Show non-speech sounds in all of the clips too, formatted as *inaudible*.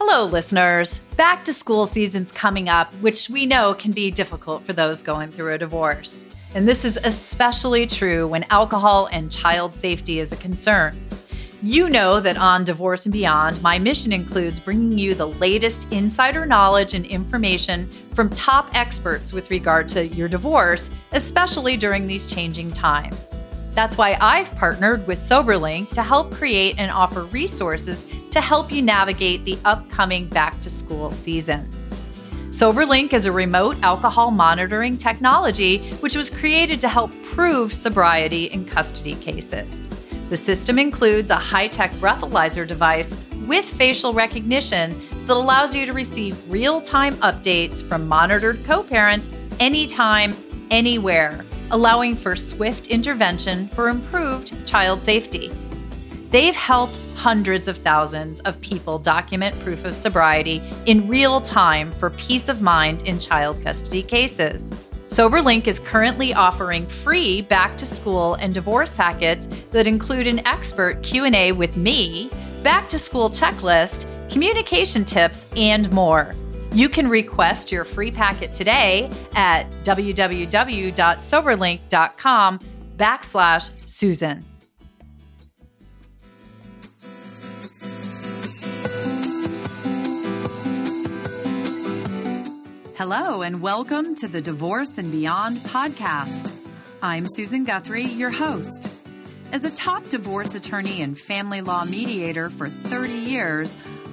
Hello, listeners. Back to school season's coming up, which we know can be difficult for those going through a divorce. And this is especially true when alcohol and child safety is a concern. You know that on Divorce and Beyond, my mission includes bringing you the latest insider knowledge and information from top experts with regard to your divorce, especially during these changing times. That's why I've partnered with SoberLink to help create and offer resources to help you navigate the upcoming back to school season. SoberLink is a remote alcohol monitoring technology which was created to help prove sobriety in custody cases. The system includes a high tech breathalyzer device with facial recognition that allows you to receive real time updates from monitored co parents anytime, anywhere, allowing for swift intervention for improved child safety. They've helped hundreds of thousands of people document proof of sobriety in real time for peace of mind in child custody cases. SoberLink is currently offering free back to school and divorce packets that include an expert Q&A with me, back to school checklist, communication tips, and more. You can request your free packet today at www.soberlink.com backslash Susan. Hello, and welcome to the Divorce and Beyond podcast. I'm Susan Guthrie, your host. As a top divorce attorney and family law mediator for 30 years,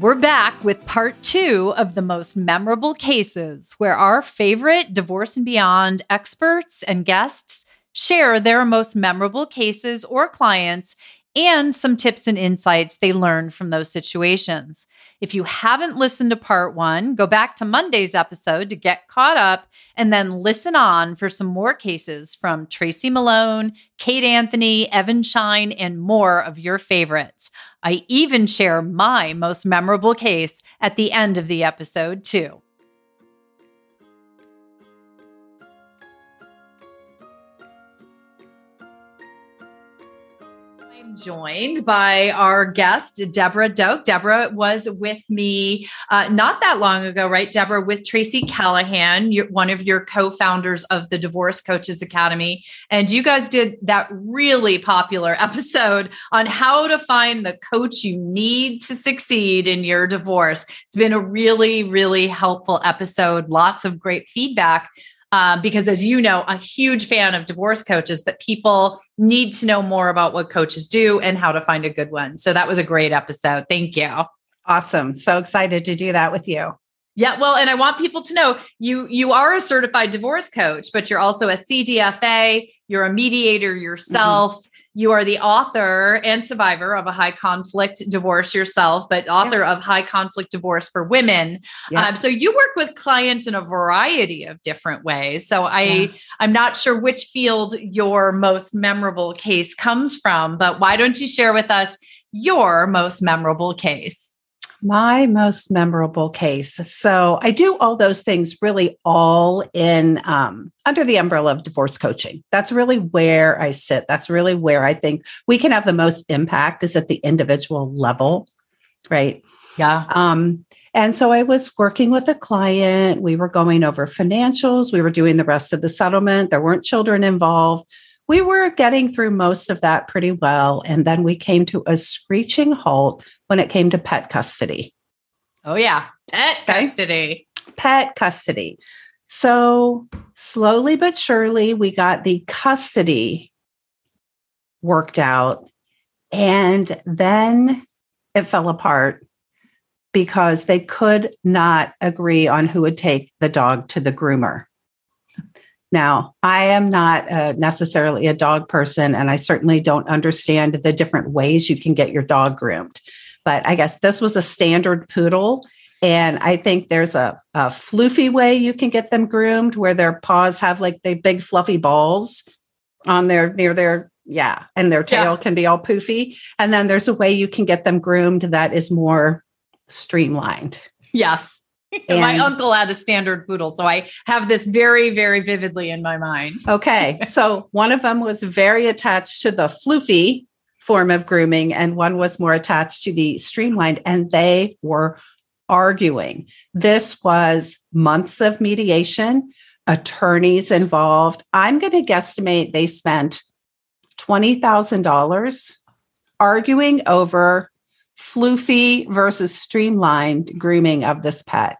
We're back with part two of the most memorable cases where our favorite Divorce and Beyond experts and guests share their most memorable cases or clients and some tips and insights they learned from those situations. If you haven't listened to part one, go back to Monday's episode to get caught up and then listen on for some more cases from Tracy Malone, Kate Anthony, Evan Schein, and more of your favorites. I even share my most memorable case at the end of the episode, too. Joined by our guest, Debra Doak. Debra was with me uh, not that long ago, right, Debra, with Tracy Callahan, one of your co founders of the Divorce Coaches Academy. And you guys did that really popular *laughs* episode on how to find the coach you need to succeed in your divorce. It's been a really, really helpful episode, lots of great feedback um, because as you know, a huge fan of divorce coaches, but people need to know more about what coaches do and how to find a good one. So that was a great episode. Thank you. Awesome. So excited to do that with you. Yeah, well, and I want people to know you you are a certified divorce coach, but you're also a CDFA, you're a mediator yourself. Mm-hmm. You are the author and survivor of a high conflict divorce yourself, but author yeah. of High Conflict Divorce for Women. Yeah. Um, so you work with clients in a variety of different ways. So I yeah. I'm not sure which field your most memorable case comes from, but why don't you share with us your most memorable case? My most memorable case. So I do all those things really all in um, under the umbrella of divorce coaching. That's really where I sit. That's really where I think we can have the most impact is at the individual level, right? Yeah. Um, and so I was working with a client. We were going over financials. We were doing the rest of the settlement. There weren't children involved. We were getting through most of that pretty well. And then we came to a screeching halt when it came to pet custody. Oh, yeah. Pet okay. custody. Pet custody. So, slowly but surely, we got the custody worked out. And then it fell apart because they could not agree on who would take the dog to the groomer. Now, I am not uh, necessarily a dog person, and I certainly don't understand the different ways you can get your dog groomed. But I guess this was a standard poodle. And I think there's a, a floofy way you can get them groomed where their paws have like the big fluffy balls on their near their yeah, and their tail yeah. can be all poofy. And then there's a way you can get them groomed that is more streamlined. Yes. *laughs* And my uncle had a standard poodle. So I have this very, very vividly in my mind. okay. *laughs* So one of them was very attached to the floofy form of grooming, and one was more attached to the streamlined, and they were arguing. This was months of mediation, attorneys involved. I'm going to guesstimate they spent $20,000 arguing over floofy versus streamlined grooming of this pet.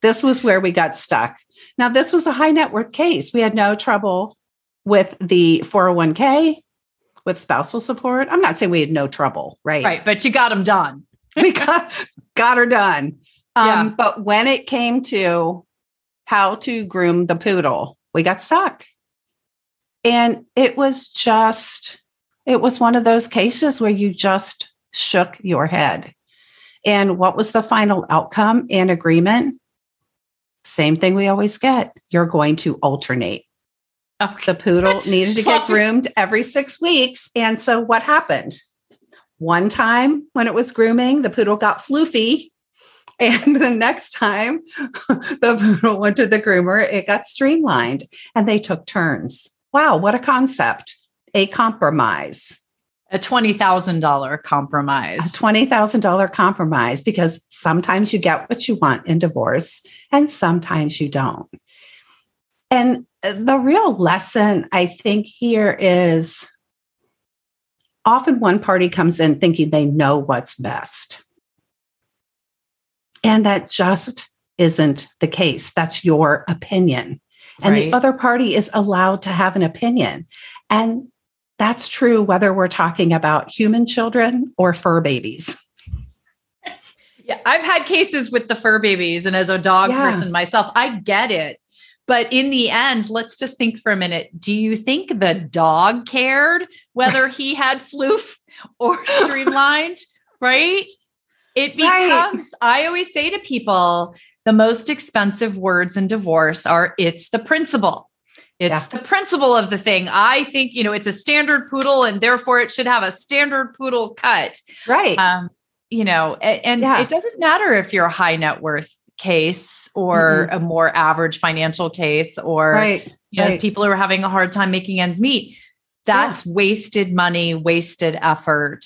This was where we got stuck. Now, this was a high net worth case. We had no trouble with the 401k, with spousal support. I'm not saying we had no trouble, right? Right, but you got them done. *laughs* we got got her done. Um, yeah. But when it came to how to groom the poodle, we got stuck. And it was just, it was one of those cases where you just shook your head. And what was the final outcome and agreement? Same thing we always get. You're going to alternate. The poodle *laughs* needed to get groomed every six weeks. And so what happened? One time when it was grooming, the poodle got floofy. *laughs* And the next time *laughs* the poodle went to the groomer, it got streamlined and they took turns. Wow, what a concept. A compromise. A $20,000 compromise. A $20,000 compromise because sometimes you get what you want in divorce and sometimes you don't. And the real lesson I think here is often one party comes in thinking they know what's best. And that just isn't the case. That's your opinion. And right. the other party is allowed to have an opinion. And that's true whether we're talking about human children or fur babies. *laughs* Yeah, I've had cases with the fur babies, and as a dog yeah. person myself, I get it. But in the end, let's just think for a minute. Do you think the dog cared whether he *laughs* had floof or streamlined? *laughs* right? It becomes, right. I always say to people, the most expensive words in divorce are it's the principle. It's yeah. the principle of the thing. I think, you know, it's a standard poodle and therefore it should have a standard poodle cut. Right. Um, you know, and, and yeah. it doesn't matter if you're a high net worth case or mm-hmm. a more average financial case or right. you know, right. people who are having a hard time making ends meet. That's yeah. wasted money, wasted effort.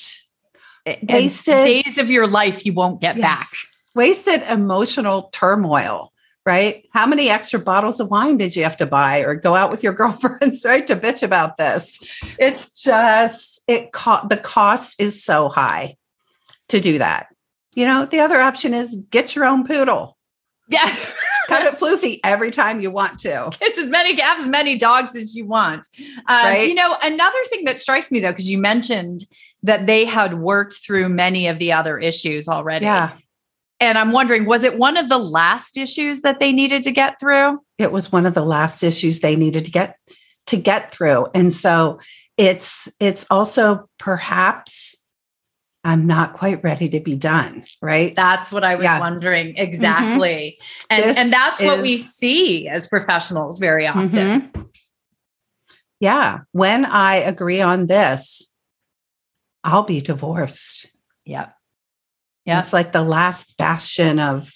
Wasted days of your life you won't get yes. back wasted emotional turmoil right? How many extra bottles of wine did you have to buy or go out with your *laughs* girlfriends, right? To bitch about this. It's just, it co- the cost is so high to do that. You know, the other option is get your own poodle. Yeah. *laughs* Cut it floofy every time you want to. Kiss as many, have as many dogs as you want. Um, right? You know, another thing that strikes me though, because you mentioned that they had worked through many of the other issues already. Yeah. And I'm wondering, was it one of the last issues that they needed to get through? It was one of the last issues they needed to get to get through. And so it's it's also perhaps I'm not quite ready to be done, right? That's what I was yeah. wondering mm-hmm. exactly. Mm-hmm. And and that's is, what we see as professionals very often. Mm-hmm. Yeah, when I agree on this, I'll be divorced. Yep. Yeah. It's like the last bastion of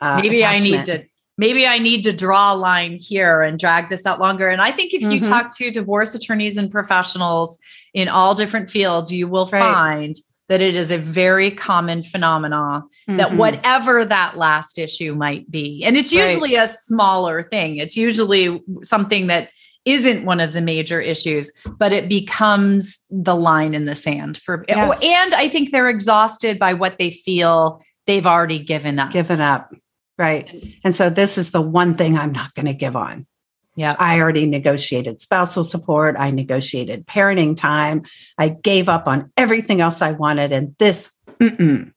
uh, maybe attachment. I need to maybe I need to draw a line here and drag this out longer. And I think if mm-hmm. you talk to divorce attorneys and professionals in all different fields, you will right. find that it is a very common phenomenon mm-hmm. that whatever that last issue might be, and it's usually right. a smaller thing, it's usually something that isn't one of the major issues, but it becomes the line in the sand for yes. and I think they're exhausted by what they feel they've already given up. Given up. Right. And so this is the one thing I'm not going to give on. Yeah. I already negotiated spousal support. I negotiated parenting time. I gave up on everything else I wanted. And this, mm-mm.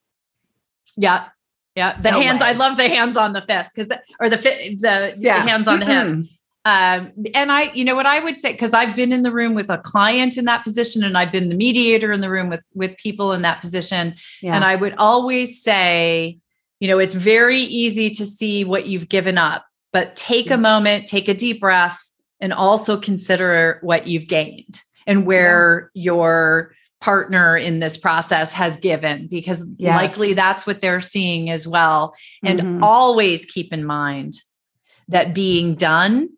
yeah. Yeah. The no hands, way. I love the hands on the fist because, or the, the, yeah. the hands on the hips um, and I, you know what I would say, because I've been in the room with a client in that position and I've been the mediator in the room with with people in that position. Yeah. And I would always say, you know, it's very easy to see what you've given up, but take a moment, take a deep breath, and also consider what you've gained and where yeah. your partner in this process has given, because yes. likely that's what they're seeing as well. And mm-hmm. always keep in mind that being done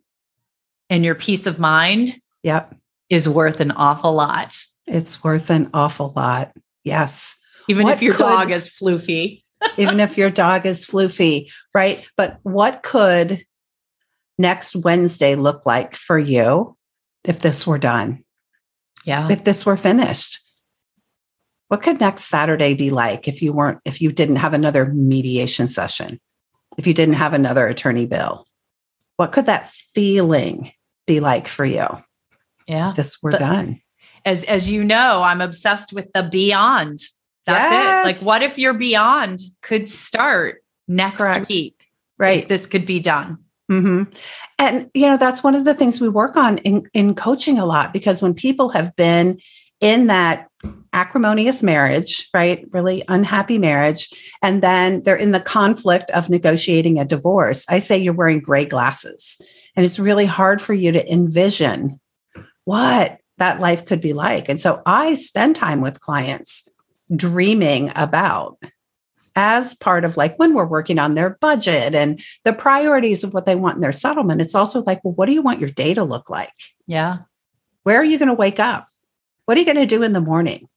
and your peace of mind yep. is worth an awful lot. It's worth an awful lot. Yes. Even what if your could, dog is floofy. Even if your dog is floofy, right? But what could next Wednesday look like for you if this were done? Yeah. If this were finished? What could next Saturday be like if you weren't, if you didn't have another mediation session, if you didn't have another attorney bill? What could that feeling be like for you? Yeah. If this were but done. As as you know, I'm obsessed with the beyond. That's yes. it. Like what if your beyond could start next Correct. week? Right. This could be done. Mm-hmm. And you know that's one of the things we work on in, in coaching a lot because when people have been in that acrimonious marriage, right? Really unhappy marriage. And then they're in the conflict of negotiating a divorce. I say you're wearing gray glasses. And it's really hard for you to envision what that life could be like. And so I spend time with clients dreaming about as part of like when we're working on their budget and the priorities of what they want in their settlement. It's also like, well, what do you want your day to look like? Yeah. Where are you going to wake up? What are you going to do in the morning?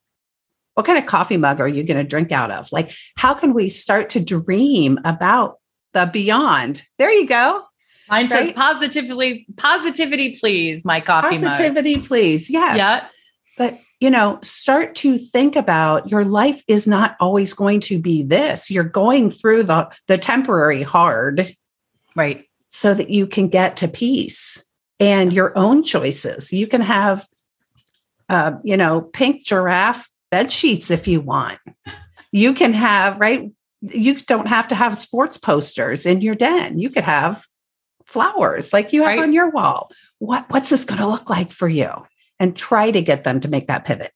What kind of coffee mug are you going to drink out of? Like, how can we start to dream about the beyond? There you go. Mine right? says positively, positivity, please, my coffee positivity, mug. please. Yes. Yeah. But you know, start to think about your life is not always going to be this. You're going through the the temporary hard. Right. So that you can get to peace and your own choices. You can have uh, you know, pink giraffe bed sheets if you want. You can have, right? You don't have to have sports posters in your den. You could have flowers like you have right. on your wall. What what's this going to look like for you? And try to get them to make that pivot.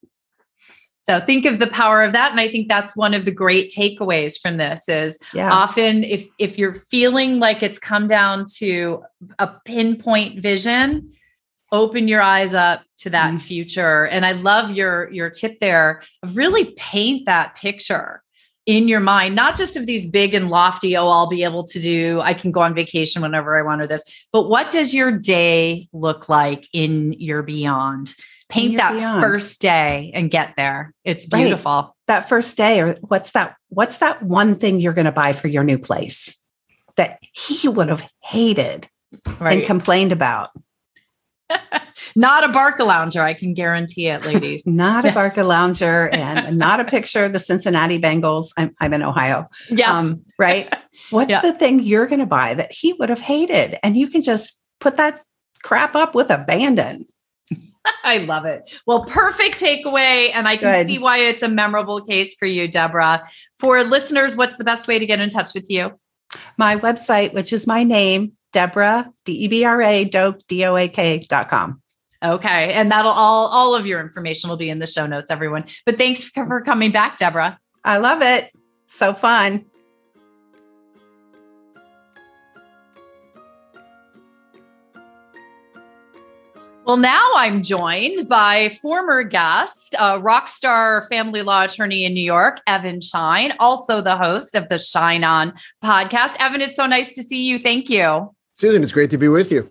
So think of the power of that. And I think that's one of the great takeaways from this is yeah. often if if you're feeling like it's come down to a pinpoint vision, open your eyes up to that mm-hmm. future and i love your your tip there of really paint that picture in your mind not just of these big and lofty oh i'll be able to do i can go on vacation whenever i want or this but what does your day look like in your beyond paint that beyond. first day and get there it's beautiful right. that first day or what's that what's that one thing you're going to buy for your new place that he would have hated right. and complained about *laughs* not a Barca lounger, I can guarantee it, ladies. *laughs* not a Barca lounger *laughs* and not a picture of the Cincinnati Bengals. I'm, I'm in Ohio. Yes. Um, right. What's yeah. the thing you're going to buy that he would have hated? And you can just put that crap up with abandon. I love it. Well, perfect takeaway. And I can Good. see why it's a memorable case for you, Debra. For listeners, what's the best way to get in touch with you? My website, which is my name, Debra, D E B R A, Doak, D O A K dot com. Okay. And that'll all, all of your information will be in the show notes, everyone. But thanks for coming back, Debra. I love it. So fun. Well, now I'm joined by former guest, a rock star family law attorney in New York, Evan Schein, also the host of the Shine On podcast. Evan, it's so nice to see you. Thank you. Susan, it's great to be with you.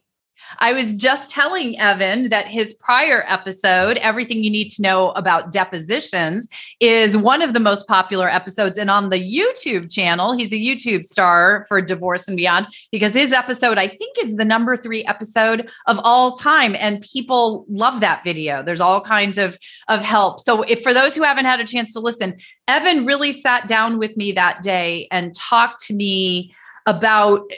I was just telling Evan that his prior episode, Everything You Need to Know About Depositions, is one of the most popular episodes. And on the YouTube channel, he's a YouTube star for Divorce and Beyond because his episode, I think, is the number three episode of all time. And people love that video. There's all kinds of, of help. So, if for those who haven't had a chance to listen, Evan really sat down with me that day and talked to me about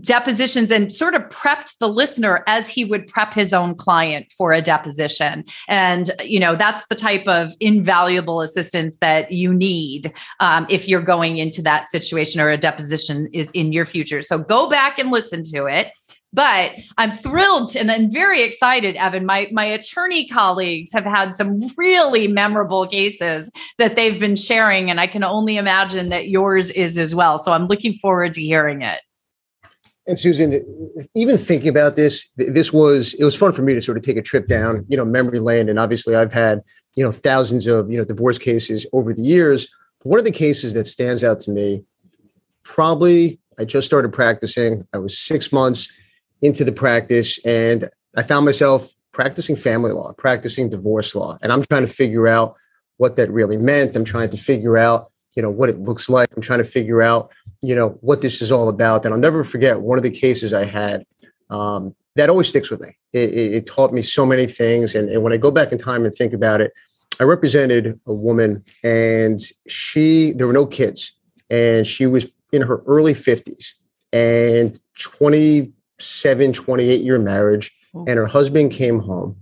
depositions and sort of prepped the listener as he would prep his own client for a deposition and you know that's the type of invaluable assistance that you need um, if you're going into that situation or a deposition is in your future so go back and listen to it But I'm thrilled and I'm very excited, Evan. My my attorney colleagues have had some really memorable cases that they've been sharing, and I can only imagine that yours is as well. So I'm looking forward to hearing it. And Susan, even thinking about this, this was it was fun for me to sort of take a trip down, you know, memory lane. And obviously, I've had you know thousands of you know divorce cases over the years. But One of the cases that stands out to me, probably I just started practicing. I was six months into the practice and I found myself practicing family law, practicing divorce law. And I'm trying to figure out what that really meant. I'm trying to figure out, you know, what it looks like. I'm trying to figure out, you know, what this is all about. And I'll never forget one of the cases I had um, that always sticks with me. It, it, it taught me so many things. And, and when I go back in time and think about it, I represented a woman and she, there were no kids and she was in her early 50s and 27, 28 year marriage, oh. and her husband came home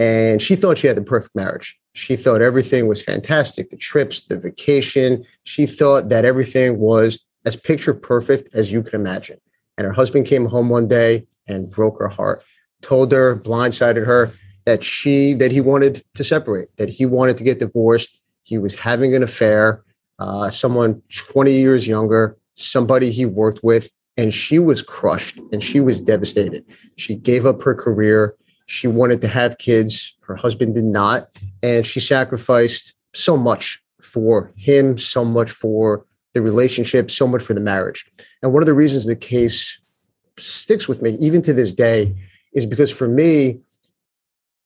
and she thought she had the perfect marriage. She thought everything was fantastic the trips, the vacation. She thought that everything was as picture perfect as you could imagine. And her husband came home one day and broke her heart, told her, blindsided her that she, that he wanted to separate, that he wanted to get divorced. He was having an affair, uh, someone 20 years younger, somebody he worked with and she was crushed and she was devastated. She gave up her career. She wanted to have kids. Her husband did not. And she sacrificed so much for him, so much for the relationship, so much for the marriage. And one of the reasons the case sticks with me, even to this day, is because for me,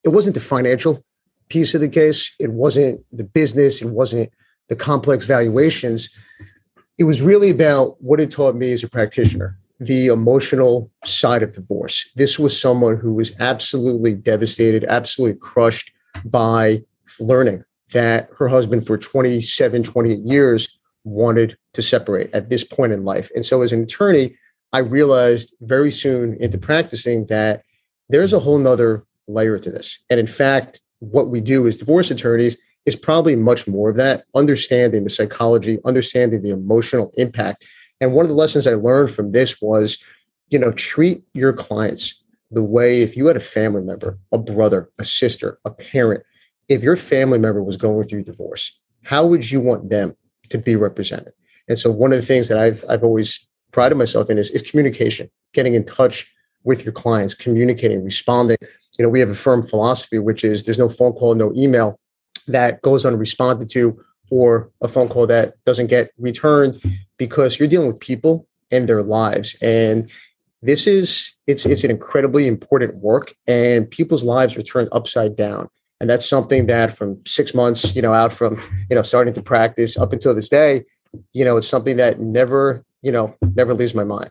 it wasn't the financial piece of the case. It wasn't the business. It wasn't the complex valuations it was really about what it taught me as a practitioner the emotional side of divorce. This was someone who was absolutely devastated, absolutely crushed by learning that her husband for 27, 28 years wanted to separate at this point in life. And so, as an attorney, I realized very soon into practicing that there's a whole nother layer to this. And in fact, what we do as divorce attorneys is probably much more of that, understanding the psychology, understanding the emotional impact. And one of the lessons I learned from this was, you know, treat your clients the way if you had a family member, a brother, a sister, a parent, if your family member was going through divorce, how would you want them to be represented? And so one of the things that I've I've always prided myself in is, is communication, getting in touch with your clients, communicating, responding. You know, we have a firm philosophy, which is there's no phone call, no email that goes unresponded to or a phone call that doesn't get returned because you're dealing with people and their lives and this is it's it's an incredibly important work and people's lives are turned upside down. And that's something that from six months you know out from you know starting to practice up until this day you know it's something that never you know never leaves my mind.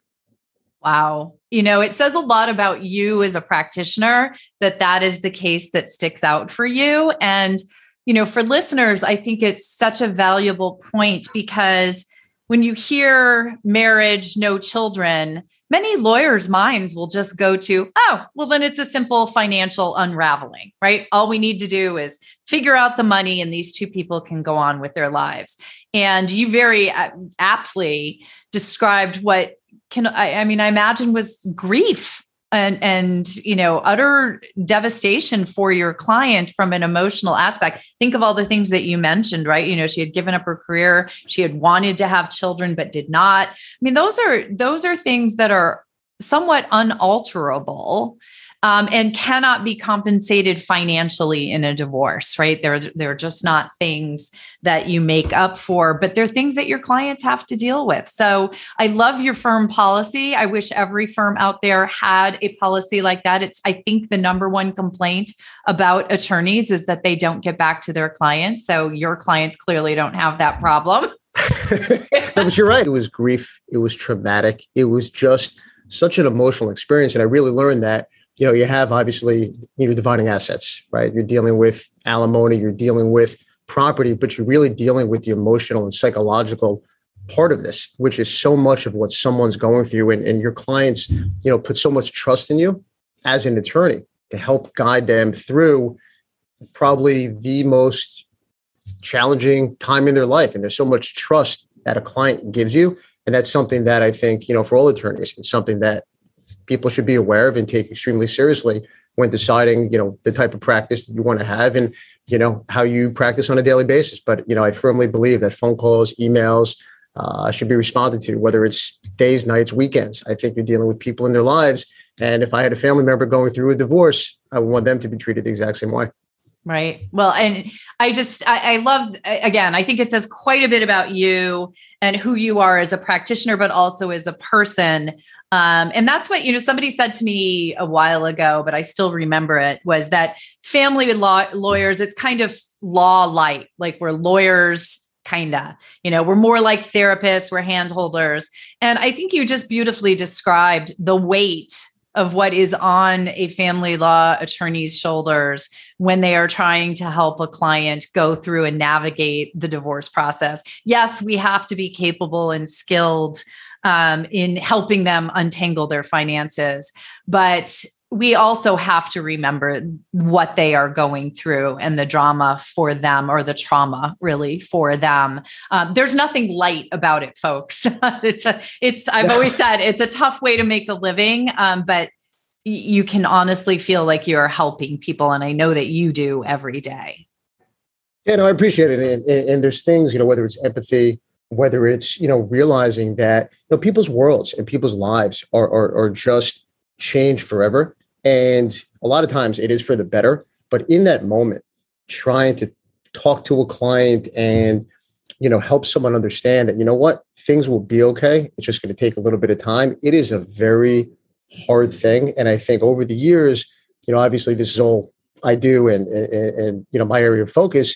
Wow. You know it says a lot about you as a practitioner that that is the case that sticks out for you. And you know, for listeners, I think it's such a valuable point because when you hear marriage, no children, many lawyers' minds will just go to, oh, well, then it's a simple financial unraveling, right? All we need to do is figure out the money and these two people can go on with their lives. And you very uh, aptly described what can, I, I mean, I imagine was grief and and you know utter devastation for your client from an emotional aspect. Think of all the things that you mentioned right? You know she had given up her career. She had wanted to have children but did not. I mean those are those are things that are somewhat unalterable um, and cannot be compensated financially in a divorce, right? They're, they're just not things that you make up for, but they're things that your clients have to deal with. So I love your firm policy. I wish every firm out there had a policy like that. It's, I think, the number one complaint about attorneys is that they don't get back to their clients. So your clients clearly don't have that problem. *laughs* but you're right. It was grief. It was traumatic. It was just such an emotional experience. And I really learned that you know, you have obviously you're dividing assets, right? You're dealing with alimony, you're dealing with property, but you're really dealing with the emotional and psychological part of this, which is so much of what someone's going through. And, and your clients, you know, put so much trust in you as an attorney to help guide them through probably the most challenging time in their life. And there's so much trust that a client gives you. And that's something that I think, you know, for all attorneys, it's something that people should be aware of and take extremely seriously when deciding, you know, the type of practice that you want to have and, you know, how you practice on a daily basis. But, you know, I firmly believe that phone calls, emails uh, should be responded to, whether it's days, nights, weekends. I think you're dealing with people in their lives. And if I had a family member going through a divorce, I would want them to be treated the exact same way. Right. Well, and I just, I, I love, again, I think it says quite a bit about you and who you are as a practitioner, but also as a person. Um, and that's what, you know, somebody said to me a while ago, but I still remember it was that family law lawyers, it's kind of law light, like we're lawyers kinda you know we're more like therapists we're handholders and i think you just beautifully described the weight of what is on a family law attorney's shoulders when they are trying to help a client go through and navigate the divorce process. Yes, we have to be capable and skilled um, in helping them untangle their finances, but we also have to remember what they are going through and the drama for them or the trauma really for them. Um, there's nothing light about it folks. *laughs* It's a it's i've *laughs* always said it's a tough way to make a living um, but you can honestly feel like you're helping people and i know that you do every day. Yeah no i appreciate it and, and, and there's things you know whether it's empathy whether it's you know realizing that you know people's worlds and people's lives are, are, are just changed forever and a lot of times it is for the better. But in that moment, trying to talk to a client and you know help someone understand that you know what? Things will be okay. It's just going to take a little bit of time. It is a very hard thing. And i think over the years you know obviously this is all i do and and, and you know my area of focus.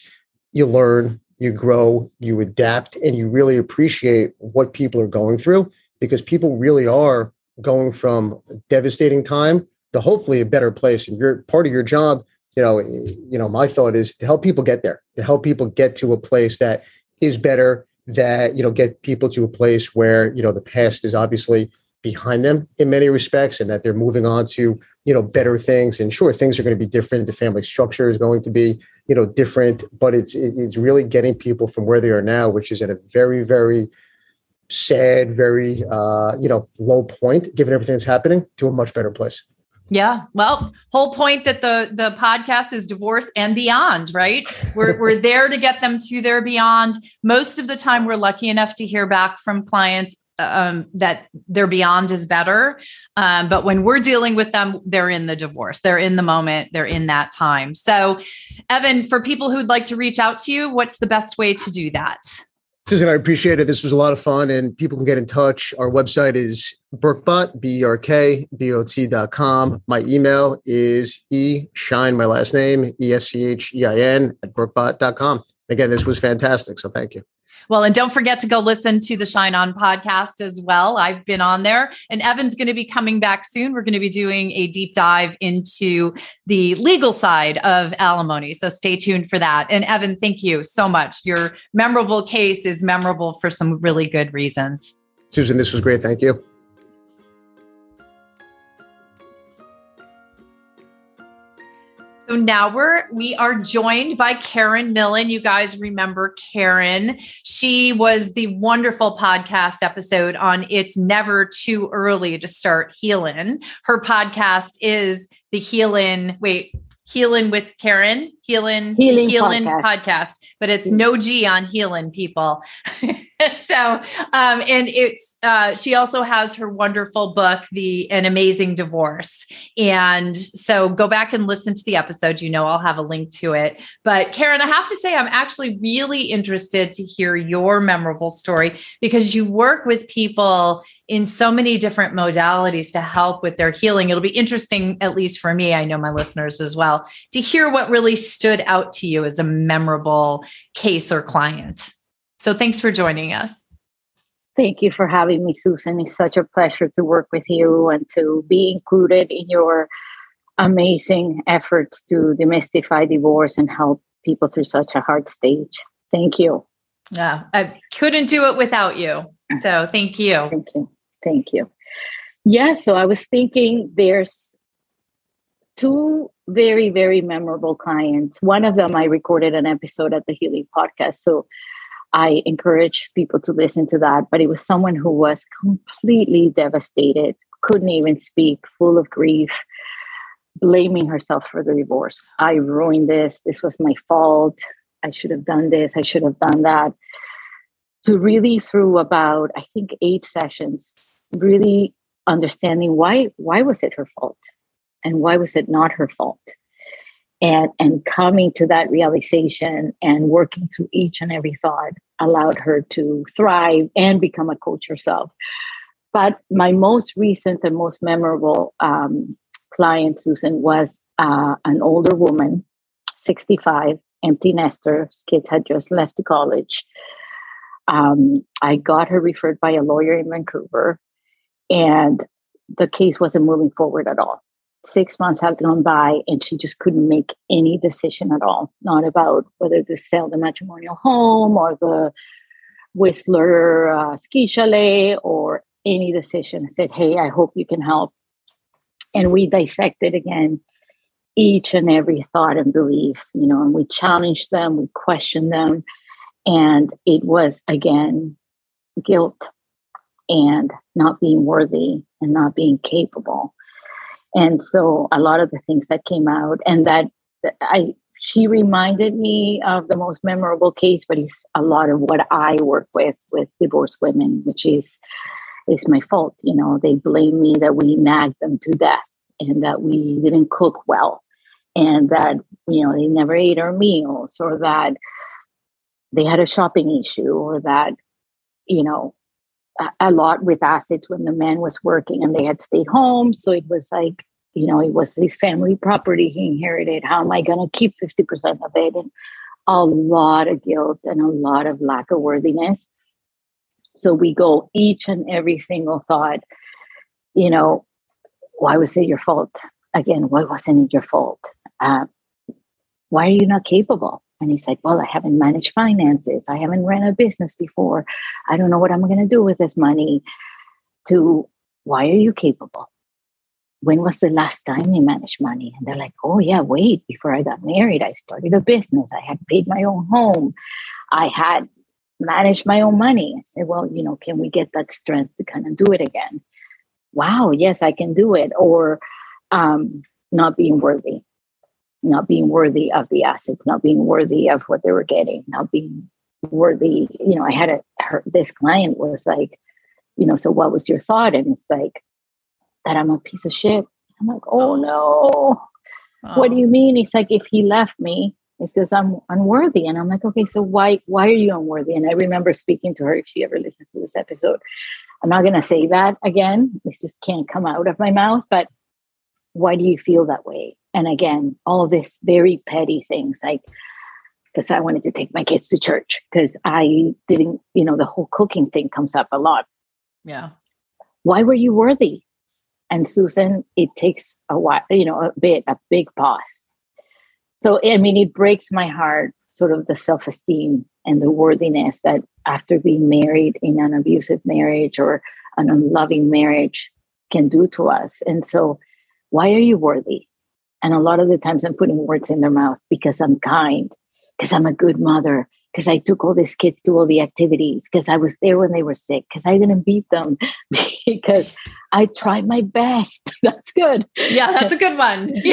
You learn you grow you adapt and you really appreciate what people are going through because people really are going from a devastating time to hopefully a better place. And you're part of your job, you know, you know, my thought is to help people get there, to help people get to a place that is better, that, you know, get people to a place where, you know, the past is obviously behind them in many respects and that they're moving on to, you know, better things. And sure, things are going to be different. The family structure is going to be, you know, different, but it's it's really getting people from where they are now, which is at a very, very sad, very uh, you know, low point, given everything that's happening, to a much better place. Yeah. Well, whole point that the the podcast is divorce and beyond, right? We're we're *laughs* there to get them to their beyond. Most of the time we're lucky enough to hear back from clients um, that their beyond is better. Um, but when we're dealing with them, they're in the divorce. They're in the moment. They're in that time. So, Evan, for people who'd like to reach out to you, what's the best way to do that? Susan, I appreciate it. This was a lot of fun and people can get in touch. Our website is Burkbot, Berkbot, B-E-R-K-B-O-T.com. My email is E Schein, my last name, E-S-C-H-E-I-N at Berkbot.com. Again, this was fantastic. So thank you. Well, and don't forget to go listen to the Shine On podcast as well. I've been on there, and Evan's going to be coming back soon. We're going to be doing a deep dive into the legal side of alimony. So stay tuned for that. And Evan, thank you so much. Your memorable case is memorable for some really good reasons. Susan, this was great. Thank you. So now we're we are joined by Karen Millon. You guys remember Karen? She was the wonderful podcast episode on "It's Never Too Early to Start Healing." Her podcast is the Healing. Wait, Healing with Karen, Healing, Healing, Healing podcast. podcast. but it's no G on Healing people. *laughs* so, um, and it's uh, she also has her wonderful book, The An Amazing Divorce, and so go back and listen to the episode. You know, I'll have a link to it. But Karen, I have to say, I'm actually really interested to hear your memorable story because you work with people in so many different modalities to help with their healing. It'll be interesting, at least for me, I know my listeners as well, to hear what really stood out to you as a memorable case or client. So thanks for joining us. Thank you for having me, Susan. It's such a pleasure to work with you and to be included in your amazing efforts to demystify divorce and help people through such a hard stage. Thank you. Yeah, I couldn't do it without you. So thank you. Thank you. Thank you. Yeah, so I was thinking there's two very, very memorable clients. One of them I recorded an episode at the Healing Podcast. So I encourage people to listen to that. But it was someone who was completely devastated, couldn't even speak, full of grief, blaming herself for the divorce. I ruined this. This was my fault. I should have done this. I should have done that. To really through about, I think, eight sessions, really understanding why why was it her fault and why was it not her fault? And and coming to that realization and working through each and every thought allowed her to thrive and become a coach herself. But my most recent and most memorable um, client susan was uh, an older woman 65 empty nester. Kids had just left college. Um, i got her referred by a lawyer in vancouver and the case wasn't moving forward at all six months had gone by and she just couldn't make any decision at all not about whether to sell the matrimonial home or the whistler uh, ski chalet or any decision. I said hey i hope you can help. And we dissected again each and every thought and belief you know and we challenged them we questioned them and it was again guilt and not being worthy and not being capable and so a lot of the things that came out and that i she reminded me of the most memorable case but it's a lot of what i work with with divorced women which is is my fault you know they blame me that we nagged them to death and that we didn't cook well and that you know they never ate our meals or that they had a shopping issue or that you know a lot with assets when the man was working and they had stayed home. So it was like, you know, it was his family property he inherited. How am I going to keep 50% of it? And a lot of guilt and a lot of lack of worthiness. So we go each and every single thought, you know, why was it your fault? Again, why wasn't it your fault? Uh, why are you not capable? And he's like, Well, I haven't managed finances. I haven't ran a business before. I don't know what I'm going to do with this money. To why are you capable? When was the last time you managed money? And they're like, Oh, yeah, wait, before I got married, I started a business. I had paid my own home. I had managed my own money. I said, Well, you know, can we get that strength to kind of do it again? Wow, yes, I can do it. Or um, not being worthy not being worthy of the assets, not being worthy of what they were getting, not being worthy. You know, I had a her, this client was like, you know, so what was your thought? And it's like that I'm a piece of shit. I'm like, oh, oh. no. Oh. What do you oh. mean? It's like if he left me, it's because I'm unworthy. And I'm like, okay, so why why are you unworthy? And I remember speaking to her if she ever listens to this episode. I'm not gonna say that again. This just can't come out of my mouth, but why do you feel that way? And again, all of this very petty things like because I wanted to take my kids to church because I didn't, you know, the whole cooking thing comes up a lot. Yeah. Why were you worthy? And Susan, it takes a while, you know, a bit, a big pause. So, I mean, it breaks my heart, sort of the self esteem and the worthiness that after being married in an abusive marriage or an unloving marriage can do to us. And so, why are you worthy? And a lot of the times I'm putting words in their mouth because I'm kind, because I'm a good mother, because I took all these kids to all the activities, because I was there when they were sick, because I didn't beat them, *laughs* because I tried my best. *laughs* that's good. Yeah, that's a good one. *laughs*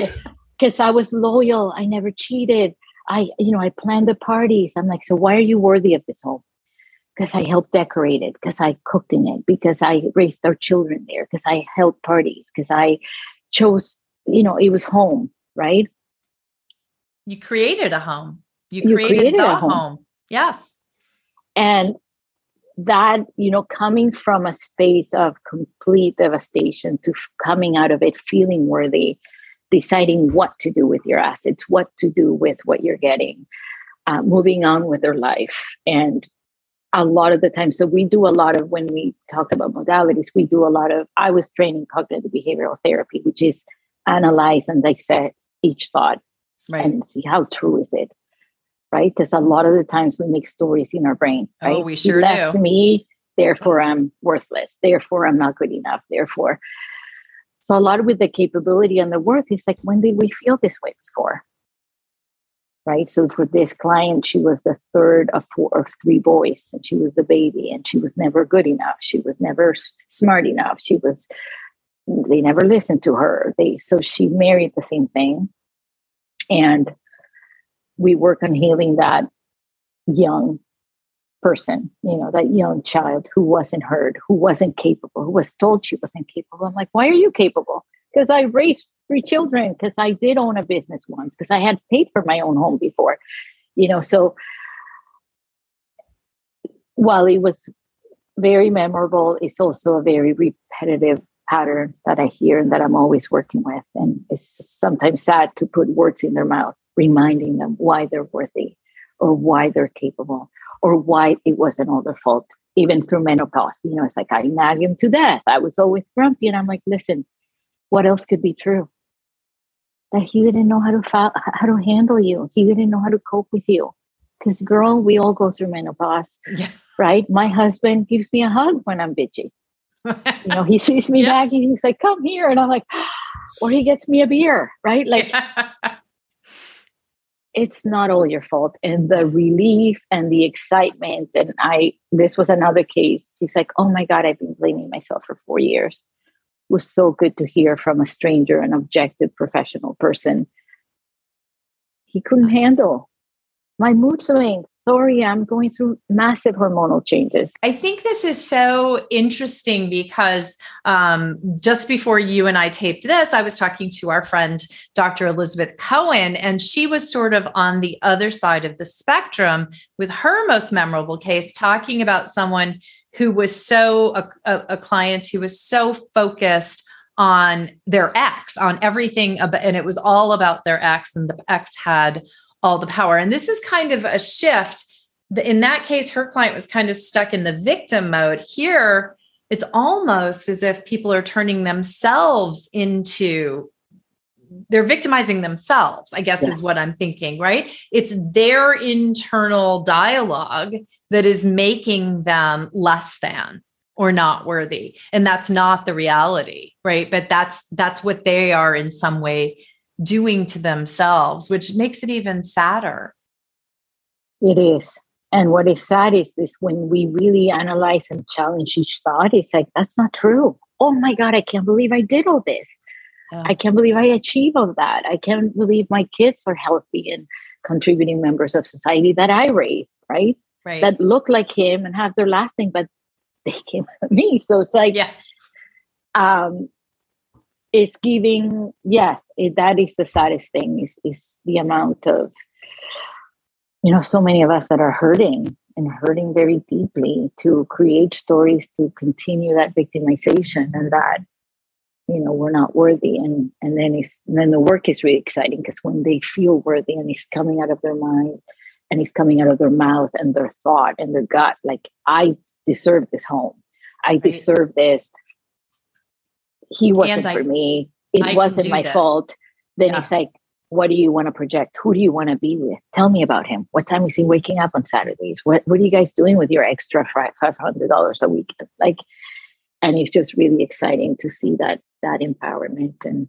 Because I was loyal. I never cheated. I, you know, I planned the parties. I'm like, so why are you worthy of this home? Because I helped decorate it, because I cooked in it, because I raised our children there, because I held parties, because I chose you know, it was home, right? You created a home. You created, you created the home. home. Yes. And that, you know, coming from a space of complete devastation to f- coming out of it feeling worthy, deciding what to do with your assets, what to do with what you're getting, uh, moving on with their life. And a lot of the time, so we do a lot of when we talked about modalities, we do a lot of, I was training cognitive behavioral therapy, which is analyze and dissect each thought right. and see how true is it right? Because a lot of the times we make stories in our brain oh, right? oh, we sure he do. me therefore i'm worthless therefore i'm not good enough therefore. So a lot with the capability and the worth is like when did we feel this way before? Right? So for this client she was the third of four of three boys and she was the baby and she was never good enough she was never smart enough she was they never listened to her. They so she married the same thing. And we work on healing that young person, you know, that young child who wasn't heard, who wasn't capable, who was told she wasn't capable. I'm like, why are you capable? Because I raised three children, because I did own a business once, because I had paid for my own home before, you know. So while it was very memorable, it's also a very repetitive pattern that I hear and that I'm always working with. And it's sometimes sad to put words in their mouth, reminding them why they're worthy or why they're capable or why it wasn't all their fault, even through menopause. You know, it's like I nag him to death. I was always grumpy. And I'm like, listen, what else could be true? That he didn't know how to how to handle you. He didn't know how to cope with you. Because girl, we all go through menopause. Yeah. Right? My husband gives me a hug when I'm bitchy you know, he sees me *laughs* yeah. nagging. He's like, "Come here," and I'm like, *gasps* or he gets me a beer, right? Like, *laughs* it's not all your fault. And the relief and the excitement, and I, this was another case. He's like, "Oh my god, I've been blaming myself for four years." It was so good to hear from a stranger, an objective professional person. He couldn't handle my mood swings sorry, I'm going through massive hormonal changes. I think this is so interesting because um, just before you and I taped this, I was talking to our friend, Dr. Elizabeth Cohen, and she was sort of on the other side of the spectrum with her most memorable case, talking about someone who was so, a, a, a client who was so focused on their ex, on everything, about, and it was all about their ex, and the ex had all the power. And this is kind of a shift. In that case, her client was kind of stuck in the victim mode. Here, it's almost as if people are turning themselves into they're victimizing themselves i guess yes. is what i'm thinking right it's their internal dialogue that is making them less than or not worthy and that's not the reality right but that's that's what they are in some way doing to themselves, which makes it even sadder. It is. And what is sad is, is when we really analyze and challenge each thought, it's like, that's not true. Oh my God, I can't believe I did all this. Yeah. I can't believe I achieved all that. I can't believe my kids are healthy and contributing members of society that I raised, right? Right. That look like him and have their last name, but they came from me. So it's like, yeah. um, it's giving yes it, that is the saddest thing is, is the amount of you know so many of us that are hurting and hurting very deeply to create stories to continue that victimization and that you know we're not worthy. And and then it's and then the work is really exciting because when they feel worthy and it's coming out of their mind and it's coming out of their mouth and their thought and their gut like i deserve this home. I deserve this he wasn't I, for me. It I wasn't my this. fault. Then yeah. it's like, what do you want to project? Who do you want to be with? Tell me about him. What time is he waking up on Saturdays? What What are you guys doing with your extra five hundred dollars a week? Like, and it's just really exciting to see that that empowerment. And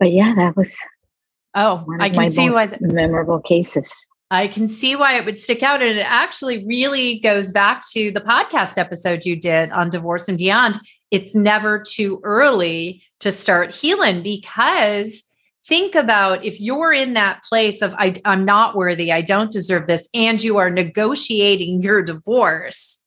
but yeah, that was oh, I can see why the, memorable cases. I can see why it would stick out. And it actually really goes back to the podcast episode you did on divorce and beyond it's never too early to start healing because think about if you're in that place of I, am not worthy, I don't deserve this, and you are negotiating your divorce.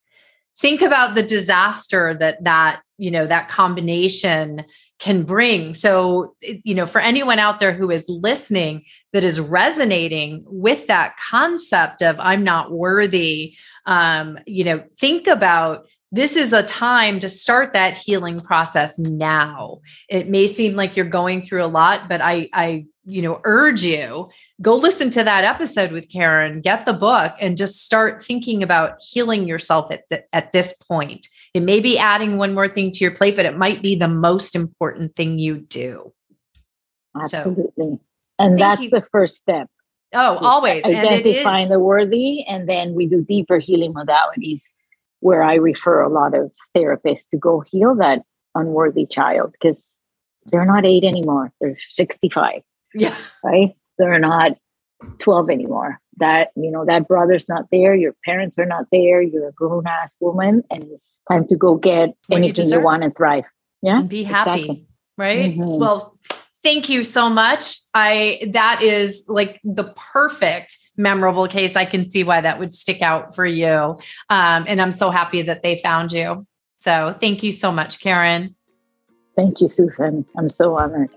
Think about the disaster that that you know that combination can bring. So, you know, for anyone out there who is listening that is resonating with that concept of I'm not worthy, um, you know, think about this is a time to start that healing process now. It may seem like you're going through a lot, but I, I, you know, urge you go listen to that episode with Karen, get the book, and just start thinking about healing yourself at the, at this point. It may be adding one more thing to your plate, but it might be the most important thing you do. Absolutely, so, and that's you. the first step. Oh, always identifying the worthy, and then we do deeper healing modalities where I refer a lot of therapists to go heal that unworthy child because they're not eight anymore. They're 65. Yeah. Right. They're not 12 anymore. That, you know, that brother's not there. Your parents are not there. You're a grown ass woman and it's time to go get what anything you, you want and thrive. Yeah. And be happy. exactly. Right. Mhm. Well, thank you so much. I that is like the perfect memorable case. I can see why that would stick out for you. Um, and I'm so happy that they found you. So thank you so much, Karen. Thank you, Susan. I'm so honored.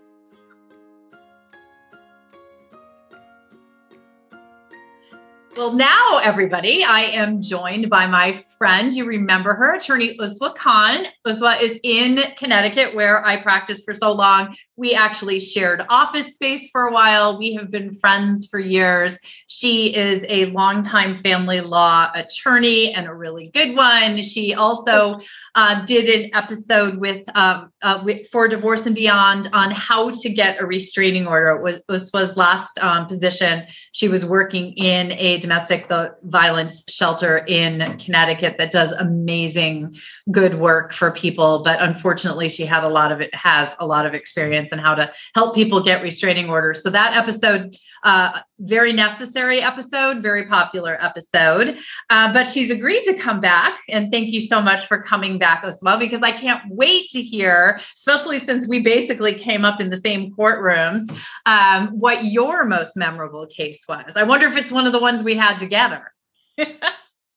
Well, now, everybody, I am joined by my friend. You remember her, attorney Uswah Khan. Uswah is in Connecticut, where I practiced for so long. We actually shared office space for a while. We have been friends for years. She is a longtime family law attorney and a really good one. She also uh, did an episode with, um, uh, with for Divorce and Beyond on how to get a restraining order. It was was, was last um, position. She was working in a domestic violence shelter in Connecticut that does amazing good work for people. But unfortunately, she had a lot of it has a lot of experience in how to help people get restraining orders. So that episode, uh, very necessary episode, very popular episode. Uh, but she's agreed to come back, and thank you so much for coming back as well. Because I can't wait to hear, especially since we basically came up in the same courtrooms, um, what your most memorable case was. I wonder if it's one of the ones we had together. *laughs*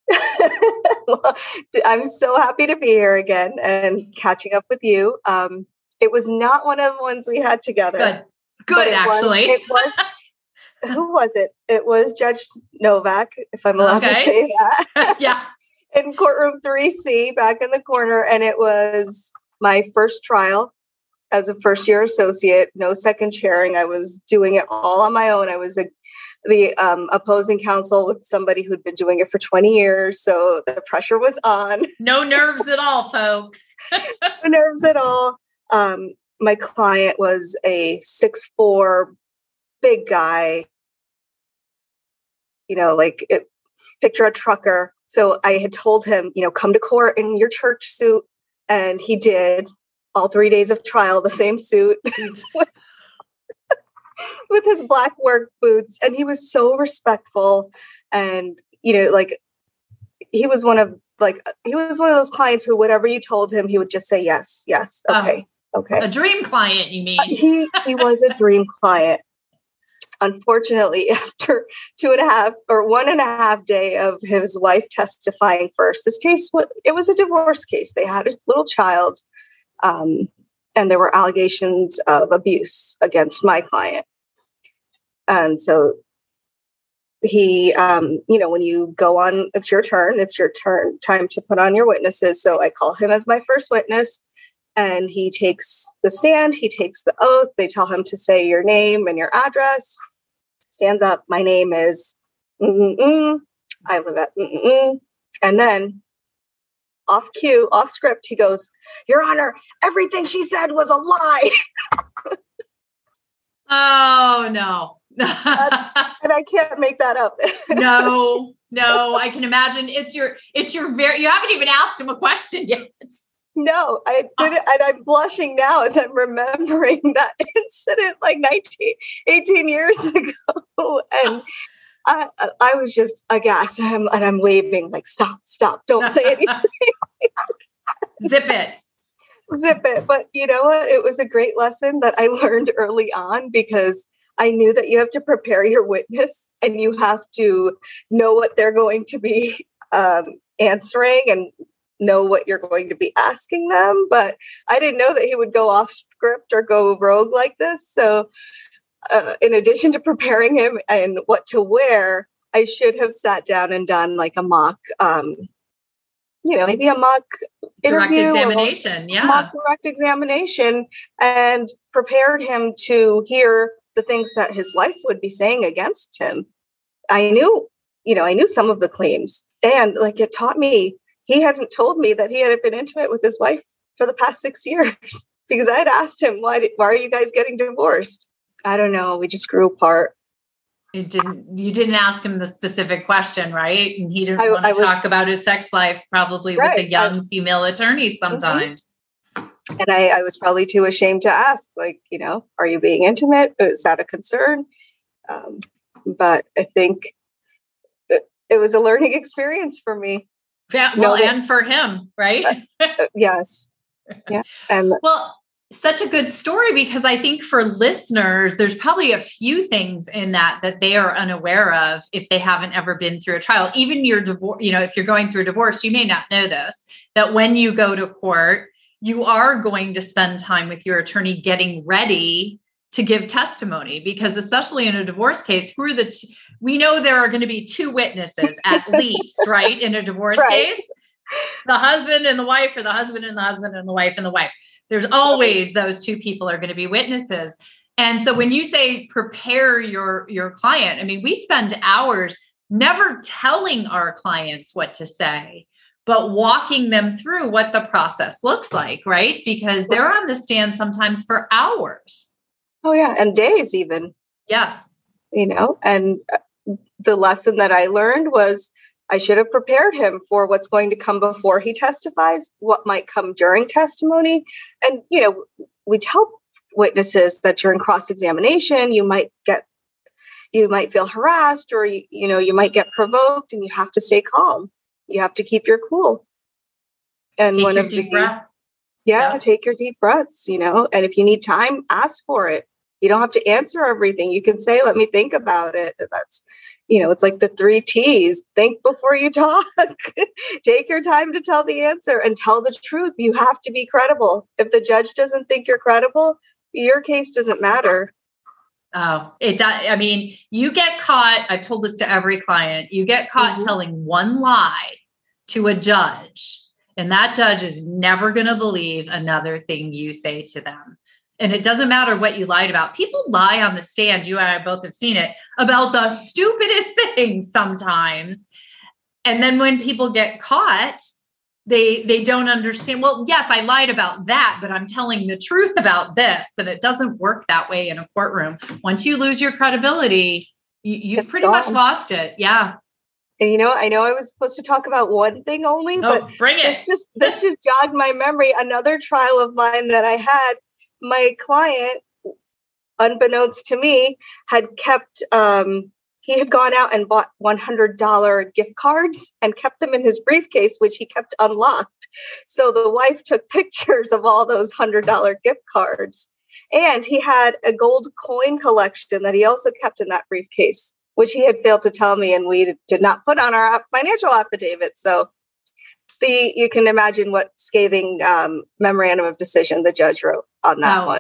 *laughs* well, I'm so happy to be here again and catching up with you. Um, it was not one of the ones we had together. Good, good, it actually. Was, it was. *laughs* who was it? It was Judge Novak, if I'm allowed Okay. to say that, *laughs* yeah. *laughs* in courtroom 3C, back in the corner, and it was my first trial as a first year associate. No second chairing. I was doing it all on my own. I was a the um, opposing counsel with somebody who'd been doing it for 20 years. So the pressure was on. No nerves at all, folks. no nerves at all. Um, my client was a six four big guy. You know, like it, picture a trucker. So I had told him, you know, come to court in your church suit, and he did. All three days of trial, the same suit *laughs* with his black work boots, and he was so respectful, and you know, like he was one of like he was one of those clients who whatever you told him he would just say yes yes Oh. okay okay. A dream client, you mean? He he was a dream *laughs* client. Unfortunately *laughs* after two and a half or one and a half day of his wife testifying first this case was it was a divorce case. They had a little child um, and there were allegations of abuse against my client. And so he um, you know when you go on it's your turn it's your turn time to put on your witnesses. So i call him as my first witness and he takes the stand he takes the oath they tell him to say your name and your address stands up my name is mm-mm-mm. i live at mm-mm-mm. and then off cue off script he goes your honor everything she said was a lie *laughs* Oh no. and i can't make that up *laughs* no, no, I can imagine it's your it's your very you haven't even asked him a question yet. No i did it and i'm blushing now as i'm remembering that *laughs* incident like 19 18 years *laughs* ago and I, I was just aghast and I'm, and I'm waving like stop stop don't say *laughs* anything Zip it. zip it. But you know what? It was a great lesson that I learned early on because I knew that you have to prepare your witness and you have to know what they're going to be um, answering and know what you're going to be asking them. But I didn't know that he would go off script or go rogue like this. So, uh, in addition to preparing him and what to wear, I should have sat down and done like a mock, um, you know, maybe a mock interview mock- examination. Yeah. mock direct examination and prepared him to hear the things that his wife would be saying against him. I knew, you know, I knew some of the claims. And like it taught me, he hadn't told me that he had been intimate with his wife for the past six years *laughs* because I had asked him, why, did, why are you guys getting divorced? I don't know. We just grew apart. It didn't you didn't ask him the specific question, right? And he didn't I- want to was- talk about his sex life probably with a a I- young female attorney sometimes. And I, I was probably too ashamed to ask, like, you know, are you being intimate? Is that a concern? Um, but I think it, it was a learning *laughs* experience for me. Yeah, well, and for him, right? Uh, yes. Yeah. *laughs* Well, such a good story because I think for listeners, there's probably a few things in that that they are unaware of if they haven't ever been through a trial. Even your divorce, you know, if you're going through a divorce, you may not know this that when you go to court, you are going to spend time with your attorney getting ready to give testimony because especially in a divorce case who are the we know there are going to be two witnesses at *laughs* least right in a divorce right. case? The husband and the wife or the husband and the husband and the wife and the wife. There's always those two people are going to be witnesses. And so when you say prepare your your client i mean we spend hours never telling our clients what to say but walking them through what the process looks like right? Because they're on the stand sometimes for hours oh yeah and days even yes you know and uh, the lesson that i learned was I should have prepared him for what's going to come before he testifies, what might come during testimony. And, you know, we tell witnesses that during cross examination, you might get, you might feel harassed or, you, you know, you might get provoked and you have to stay calm. You have to keep your cool. And take one of the, yeah, yeah, take your deep breaths, you know, and if you need time, ask for it. You don't have to answer everything. You can say, let me think about it. That's, you know, it's like the three T's think before you talk, *laughs* take your time to tell the answer and tell the truth. You have to be credible. If the judge doesn't think you're credible, your case doesn't matter. Oh, it does. I mean, you get caught. I've told this to every client. You get caught mm-hmm. telling one lie to a judge, and that judge is never going to believe another thing you say to them and it doesn't matter what you lied about. People lie on the stand. You and I both have seen it about the stupidest *laughs* things sometimes. And then when people get caught, they they don't understand. Well, yes, I lied about that, but I'm telling the truth about this, and it doesn't work that way in a courtroom. Once you lose your credibility, you, have pretty gone. much lost it. Yeah. And you know, I know I was supposed to talk about one thing only, oh, but bring it. This just *laughs* this just jogged my memory. Another trial of mine that I had my client, unbeknownst to me, had kept um, he had gone out and bought $100 gift cards and kept them in his briefcase, which he kept unlocked. So the wife took *laughs* pictures of all those $100 gift cards. And he had a gold coin collection that he also kept in that briefcase, which he had failed to tell me, and we did not put on our financial affidavit. So the you can imagine what scathing um, memorandum of decision the judge wrote on that oh, one.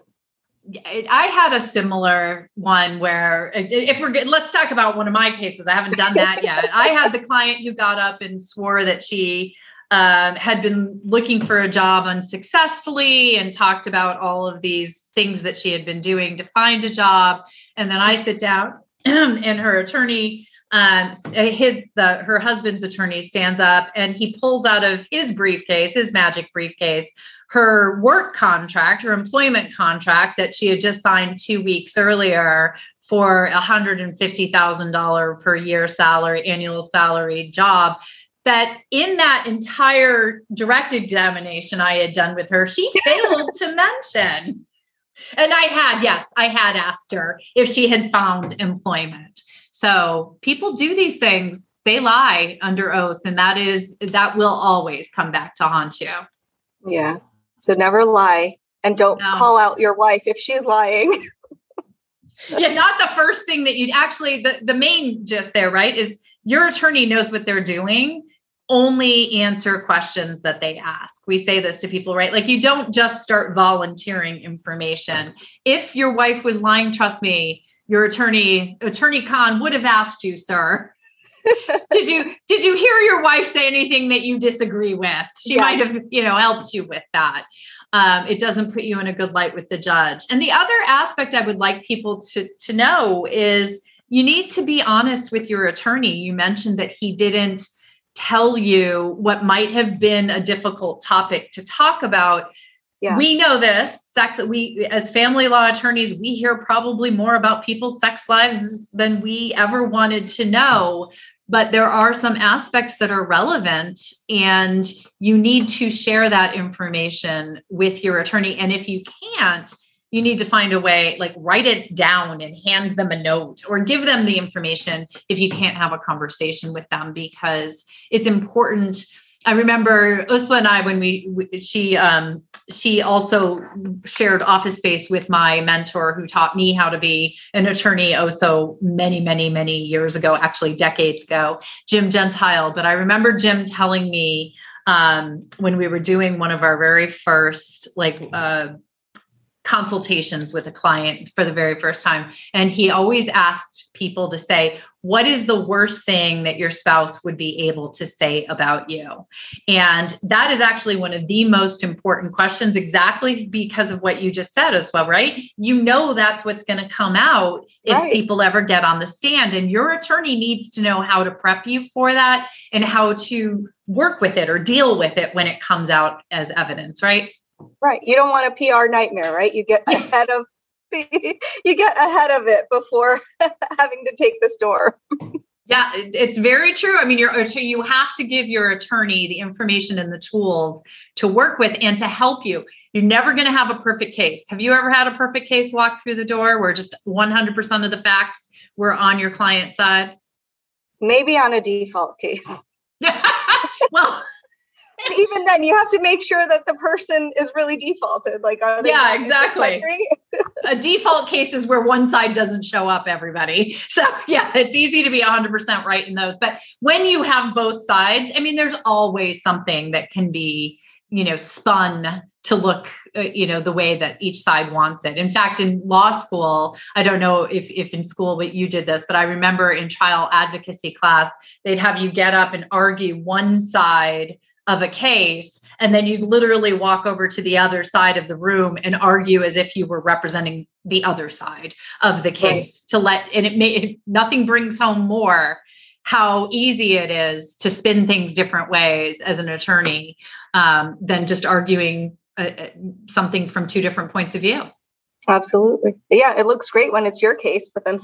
I had a similar one where if we're good, let's talk about one of my cases. I haven't done that yet. I had the client who got up and swore that she um, had been looking for a job unsuccessfully and talked about all of these things that she had been doing to find a job. And then I sit down *clears throat* and her attorney um, his the her husband's attorney stands up and he pulls out of his briefcase, his magic briefcase, her work contract, her employment contract that she had just signed two weeks earlier for a hundred and fifty thousand dollar per year salary, annual salary job. That in that entire direct examination I had done with her, she *laughs* failed to mention. And I had, yes, I had asked her if she had found employment. So people do these things. They lie under oath, and that is that will always come back to haunt you. Yeah. So never lie, and don't no. call out your wife if she's lying. *laughs* yeah, not the first thing that you'd actually the the main just there, right? Is your attorney knows what they're doing only answer questions that they ask. We say this to people, right? Like you don't just start volunteering information. If your wife was lying, trust me, your attorney, attorney Khan, would have asked you, sir. *laughs* did you did you hear your wife say anything that you disagree with? She yes. might have, you know, helped you with that. Um, it doesn't put you in a good light with the judge. And the other aspect I would like people to to know is you need to be honest with your attorney. You mentioned that he didn't tell you what might have been a difficult topic to talk about yeah. we know this sex we as family law attorneys we hear probably more about people's sex lives than we ever wanted to know but there are some aspects that are relevant and you need to share that information with your attorney and if you can't you need to find a way like write it down and hand them a note or give them the information if you can't have a conversation with them because it's important I remember Uswah and I when we, she um she also shared office space with my mentor who taught me how to be an attorney oh so many many many years ago actually decades ago Jim Gentile. But I remember Jim telling me um when we were doing one of our very first like uh consultations with a client for the very first time and he always asked people to say what is the worst thing that your spouse would be able to say about you? And that is actually one of the most important questions, exactly because of what you just said as well, right? You know, that's what's going to come out if right. people ever get on the stand. And your attorney needs to know how to prep you for that and how to work with it or deal with it when it comes out as evidence, right? Right. You don't want a PR nightmare, right? You get ahead of *laughs* you get ahead of it before *laughs* having to take the store. Yeah, it's very true. I mean, you're so you have to give your attorney the information and the tools to work with and to help you. You're never going to have a perfect case. Have you ever had a perfect case walk through the door where just 100% of the facts were on your client side? Maybe on a default case. And even then you have to make sure that the person is really defaulted. Like are they? yeah exactly. a default case is where one side doesn't show up everybody. So yeah it's easy to be 100% right in those. But when you have both sides i mean there's always something that can be you know spun to look uh, you know the way that each side wants it. In fact in law school i don't know if if in school but you did this but i remember in trial advocacy class they'd have you get up and argue one side of a case and then you literally walk over to the other side of the room and argue as if you were representing the other side of the case right. to let and it may nothing brings home more how easy it is to spin things different ways as an attorney um, than just arguing uh, uh, something from two different points of view absolutely yeah it looks great when it's your case but then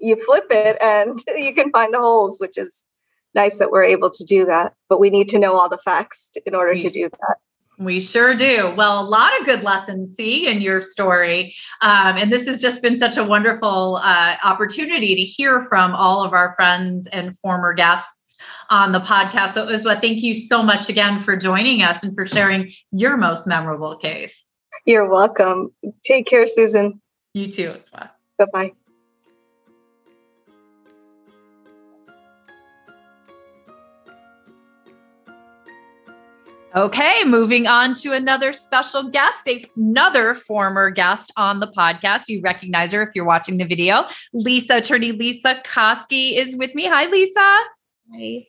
you flip it and *laughs* you can find the holes which is nice that we're able to do that. But we need to know all the facts in order we, to do that. We sure do. Well, a lot of good lessons, see, in your story. Um, and this has just been such a wonderful uh, opportunity to hear from all of our friends and former guests on the podcast. So, Uswah, thank you so much again for joining us and for sharing your most memorable case. You're welcome. Take care, Susan. You too, Uswah. Bye bye. Okay, moving on to another special guest, another former guest on the podcast. You recognize her if you're watching the video. Lisa, attorney Lisa Koski is with me. Hi, Lisa. Hi.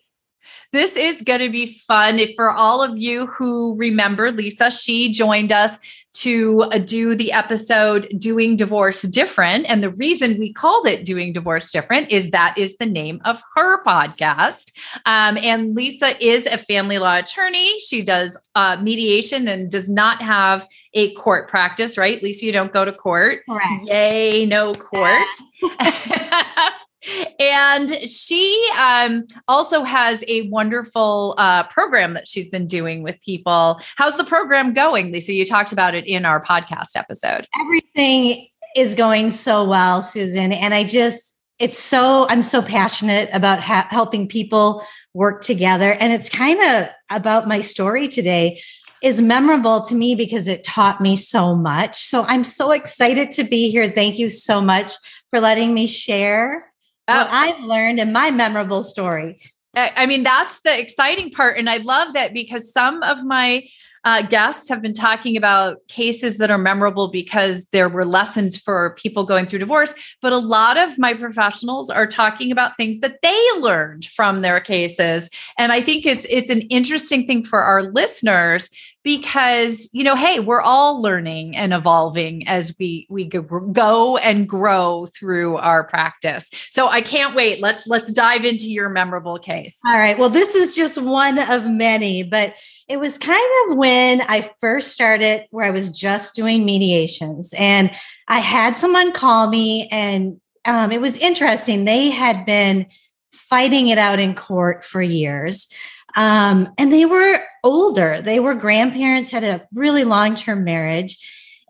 This is going to be fun. If for all of you who remember Lisa, she joined us to uh, do the episode Doing Divorce Different. And the reason we called it Doing Divorce Different is that is the name of her podcast. Um, and Lisa is a family law attorney. She does uh, mediation and does not have a court practice, right? Lisa, you don't go to court. Correct. Yay, no court. *laughs* *laughs* and she um, also has a wonderful uh, program that she's been doing with people. How's the program going, Lisa? You talked about it in our podcast episode. Everything is going so well, Susan. And I just, it's so, I'm so passionate about ha- helping people work together. And it's kind of about my story today is memorable to me because it taught me so much. So I'm so excited to be here. Thank you so much for letting me share what oh. I've learned in my memorable story. I mean, that's the exciting part. And I love that because some of my uh, guests have been talking about cases that are memorable because there were lessons for people going through divorce. But a lot of my professionals are talking about things that they learned from their cases. And I think it's it's an interesting thing for our listeners because you know hey we're all learning and evolving as we we go and grow through our practice. So i can't wait. Let's let's dive into your memorable case. All right. Well this is just one of many but it was kind of when i first started where i was just doing mediations and i had someone call me and um, it was interesting. They had been fighting it out in court for years um, and they were older. They were grandparents, had a really long term marriage.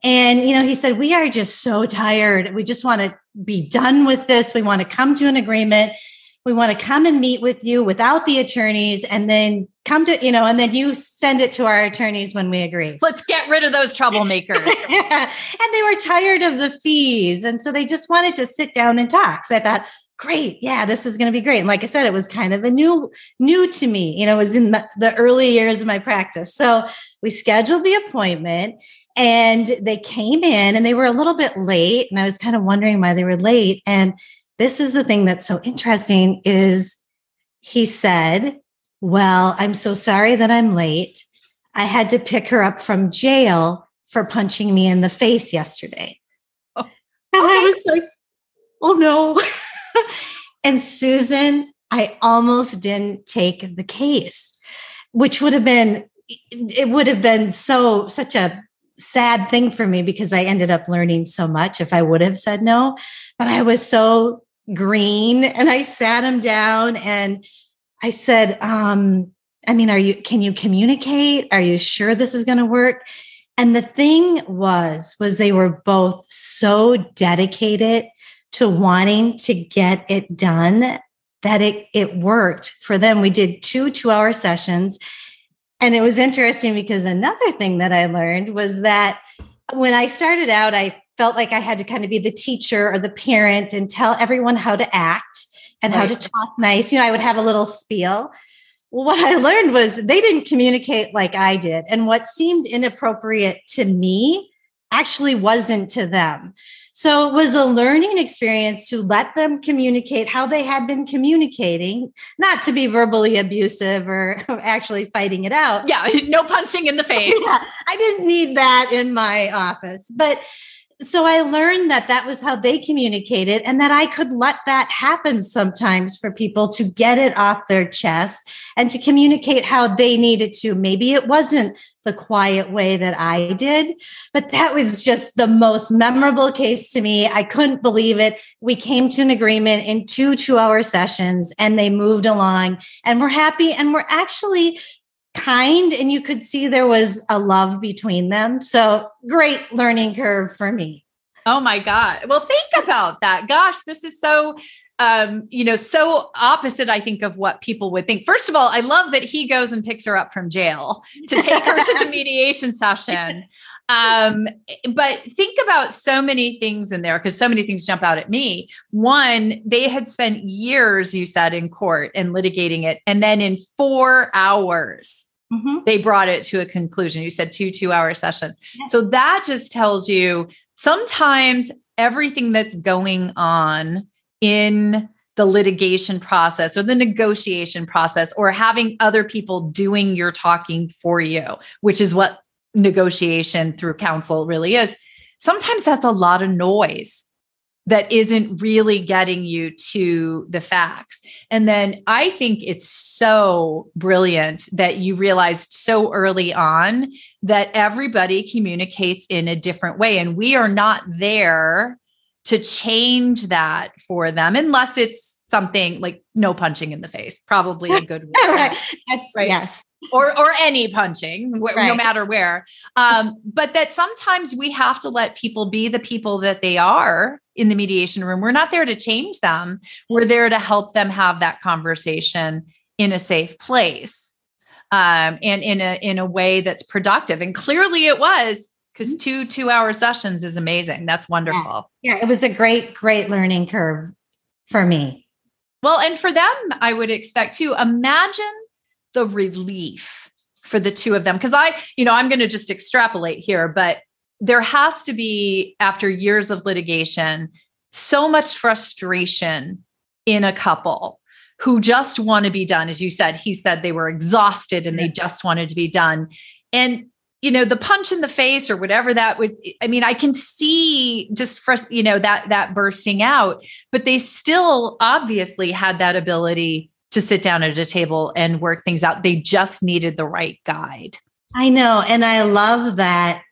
And, you know, he said, We are just so tired. We just want to be done with this. We want to come to an agreement. we want to come and meet with you without the attorneys and then come to, you know, and then you send it to our attorneys when we agree. Let's get rid of those troublemakers. yeah. *laughs* And they were tired of the fees. And so they just wanted to sit down and talk. So I thought, great. Yeah, this is going to be great. And like I said, it was kind of a new, new to me, you know, it was in the early years of my practice. So we scheduled the appointment and they came in and they were a little bit late. And I was kind of wondering why they were late. And this is the thing that's so interesting is he said, well, I'm so sorry that I'm late. I had to pick her up from jail for punching me in the face yesterday. Oh, and I was like, oh no. *laughs* *laughs* and Susan, I almost didn't take the case, which would have been, it would have been so, such a sad thing for me because I ended up learning so much if I would have said no. But I was so green *laughs* and I sat him down and I said, um, I mean, are you, can you communicate? Are you sure this is going to work? And the thing was, was they were both so dedicated to wanting to get it done that it, it worked for them. We did two two hour sessions. And it was interesting because another thing that I learned was that when I started out, I felt like I had to kind of be the teacher or the parent and tell everyone how to act and right. how to talk nice. You know, I would have a little spiel. Well, what I learned was they didn't communicate like I did. And what seemed inappropriate to me actually wasn't to them. So it was a learning experience to let them communicate how they had been communicating, not to be verbally abusive or *laughs* actually fighting it out. Yeah, *laughs* no punching in the *laughs* face. yeah, I didn't need that in my office. But so I learned that that was how they communicated and that I could let that happen sometimes for people to get it off their chest and to communicate how they needed to. Maybe it wasn't the quiet way that I did, but that was just the most memorable case to me. I couldn't believe it. We came to an agreement in two two hour sessions and they moved along and we're happy and we're actually kind and you could see there was a love between them. So great learning curve for me. Oh my God. Well, think about that. Gosh, this is so um, you know, so opposite, I think, of what people would think. First of all, I love that he goes and picks her up from jail to take her to the *laughs* mediation session. Um, but think about so many things in there because so many things jump out at me. One, they had spent years, you said, in court and litigating it. And then in four hours, mm-hmm. they brought it to a conclusion. You said two two hour sessions. Yeah. So that just tells you sometimes everything that's going on in the litigation process or the negotiation process or having other people doing your talking for you, which is what negotiation through counsel really is. Sometimes that's a lot of noise that isn't really getting you to the facts. And then I think it's so brilliant that you realized so early on that everybody communicates in a different way. And we are not there to change that for them unless it's something like no punching in the face probably a good *laughs* right that's right yes or or any punching right. no matter where um, but that sometimes we have to let people be the people that they are in the mediation room we're not there to change them we're there to help them have that conversation in a safe place um, and in a in a way that's productive and clearly it was because two two hour sessions is amazing. That's wonderful. Yeah. yeah, it was a great, great learning curve for me. Well, and for them, I would expect to imagine the relief for the two of them. Because I, you know, I'm going to just extrapolate here, but there has to be, after years of litigation, so much frustration in a couple who just want to be done. As you said, he said they were exhausted and they just wanted to be done. And you know the punch in the face or whatever that was i mean i can see just for you know that that bursting out but they still obviously had that ability to sit down at a table and work things out they just needed the right guide i know and i love that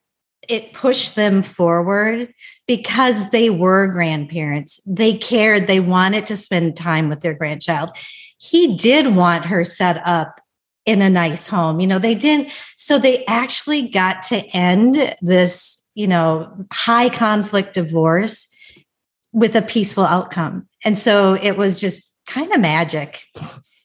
it pushed them forward because they were grandparents they cared they wanted to spend time with their grandchild he did want her set up in a nice home. You know, they didn't, so they actually got to end this, you know, high conflict divorce with a peaceful outcome. And so it was just kind of magic.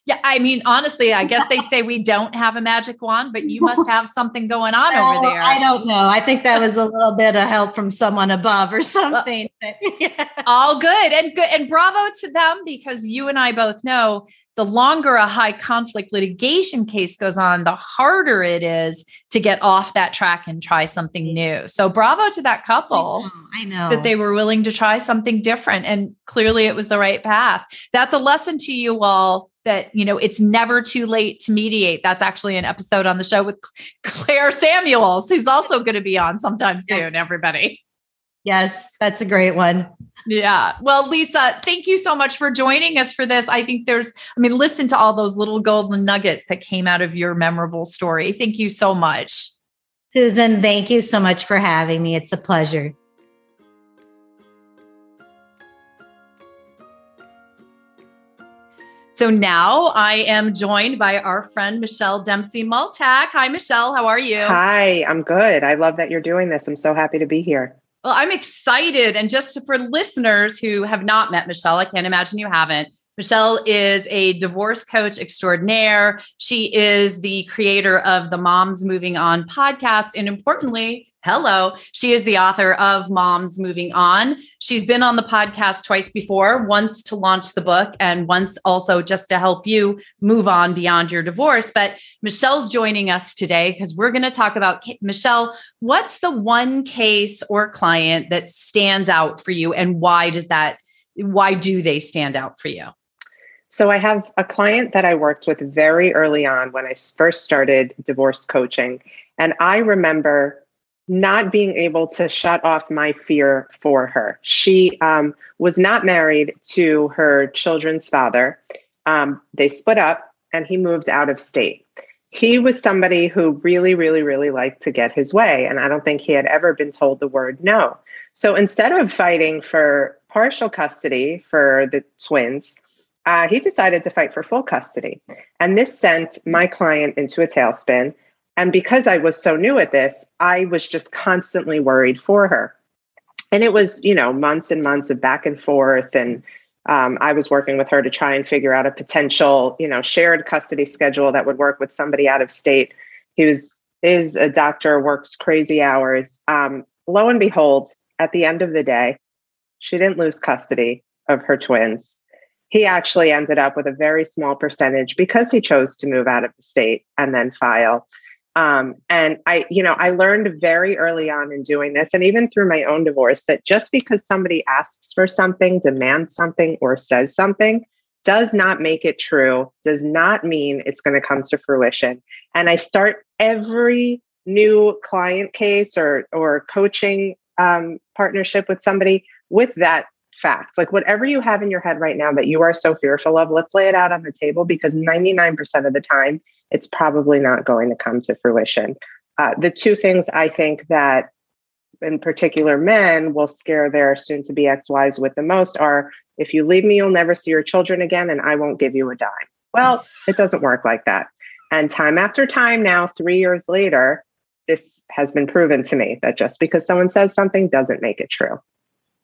Yeah, I mean, honestly, I guess they *laughs* say we don't have a magic wand, but you must have something going on well, over there. I don't know. I think that *laughs* was a little bit of help from someone above or something. Well, *laughs* yeah. All good and good and bravo to them because you and I both know the longer a high conflict litigation case goes on, the harder it is to get off that track and try something new. So bravo to that couple. I know, I know. that they were willing to try something different and clearly it was the right path. That's a lesson to you all that you know it's never too late to mediate. That's actually an episode on the show with claire samuels who's also going to be on sometime soon everybody. Yes that's a great one. Yeah. Well lisa thank you so much for joining us for this. I think there's i mean listen to all those little golden nuggets that came out of your memorable story. Thank you so much. Susan thank you so much for having me. It's a pleasure So now I am joined by our friend Michelle Dempsey Multack. Hi, Michelle. How are you? Hi, I'm good. I love that you're doing this. I'm so happy to be here. Well, I'm excited. And just for listeners who have not met Michelle, I can't imagine you haven't. Michelle is a divorce coach extraordinaire. She is the creator of the Moms Moving On podcast. And importantly, hello, she is the author of Moms Moving On. She's been on the podcast twice before, once to launch the book and once also just to help you move on beyond your divorce. But Michelle's joining us today because we're going to talk about Michelle, what's the one case or client that stands out for you and why does that why do they stand out for you? So I have a client that I worked with very early on when I first started divorce coaching. And I remember not being able to shut off my fear for her. She um, was not married to her children's father. Um, they split up and he moved out of state. He was somebody who really, really, really liked to get his way. And I don't think he had ever been told the word no. So instead of fighting for partial custody for the twins, uh, he decided to fight for full custody. And this sent my client into a tailspin. And because I was so new at this, I was just constantly worried for her. And it was, you know, months and months of back and forth. And um, I was working with her to try and figure out a potential, you know, shared custody schedule that would work with somebody out of state. who's is a doctor, works crazy hours. Um, lo and behold, at the end of the day, she didn't lose custody of her twins he actually ended up with a very small percentage because he chose to move out of the state and then file. Um, and I, you know, I learned very early on in doing this, and even through my own divorce, that just because somebody asks for something, demands something, or says something does not make it true, does not mean it's going to come to fruition. And I start every new client case or or coaching um, partnership with somebody with that fact. Like whatever you have in your head right now that you are so fearful of, let's lay it out on the table because 99% of the time, it's probably not going to come to fruition. Uh, the two things I think that, in particular, men will scare their soon to be ex wives with the most are if you leave me, you'll never see your children again, and I won't give you a dime. Well, it doesn't work like that. And time after time now, three years later, this has been proven to me that just because someone says something doesn't make it true.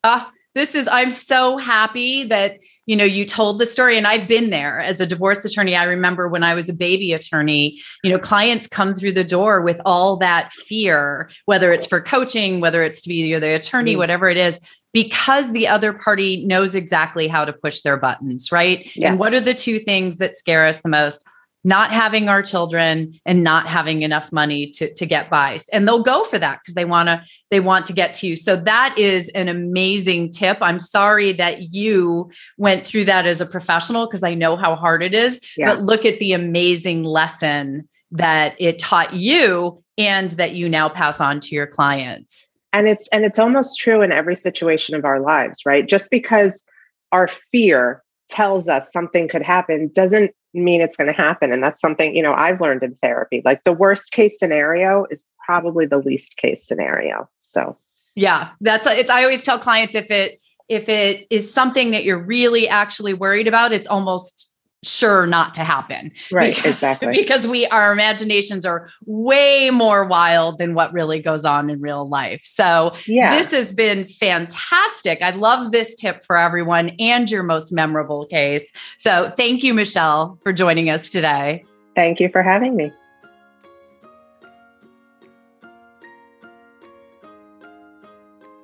Ah, this is i'm so happy that you know you told the story and i've been there as a divorce attorney i remember when i was a baby attorney you know clients come through the door with all that fear whether it's for coaching whether it's to be the attorney mm-hmm. whatever it is because the other party knows exactly how to push their buttons right yes. and what are the two things that scare us the most not having our children and not having enough money to, to get by. And they'll go for that because they want to they want to get to you. So that is an amazing tip. I'm sorry that you went through that as a professional because i know how hard it is yeah. but look at the amazing lesson that it taught you and that you now pass on to your clients. And it's and it's almost true in every situation of our lives right? Just because our fear tells us something could happen doesn't mean it's going to happen. And that's something, you know, I've learned in therapy. Like the worst case scenario is probably the least case scenario. So, yeah, that's it's I always tell clients if it if it is something that you're really actually worried about, it's almost sure not to happen. Right, because, exactly. Because we our imaginations are way more wild than what really goes on in real life. So yeah. this has been fantastic. I love this tip for everyone and your most memorable case. So thank you, Michelle, for joining us today. Thank you for having me.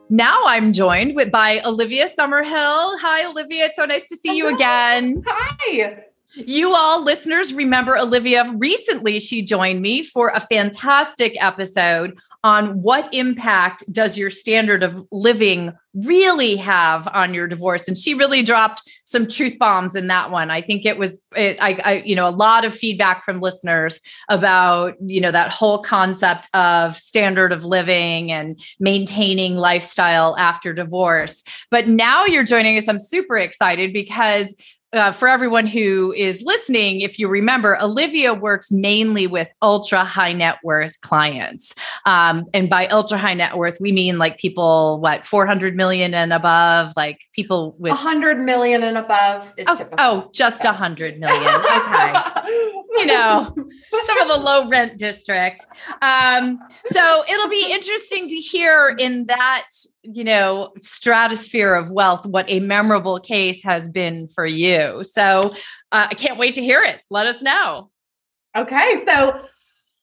Now I'm joined with, by Olivia Summerhill. Hi, Olivia. It's so nice to see Hello. you again. Hi. You all listeners remember Olivia. Recently, she joined me for a fantastic episode on what impact does your standard of living really have on your divorce. And she really dropped some truth bombs in that one. I think it was, it, I, I, you know, a lot of feedback from listeners about, you know, that whole concept of standard of living and maintaining lifestyle after divorce. But now you're joining us. I'm super excited because uh, for everyone who is listening, if you remember, Olivia works mainly with ultra high net worth clients. Um, and by ultra high net worth, we mean like people, what, 400 million and above, like people with 100 million and above is oh, typical. Oh, just a 100 million. Okay. *laughs* you know, some of the low rent districts. Um, so it'll be interesting to hear in that you know stratosphere of wealth what a memorable case has been for you. So uh, i can't wait to hear it. Let us know. Okay so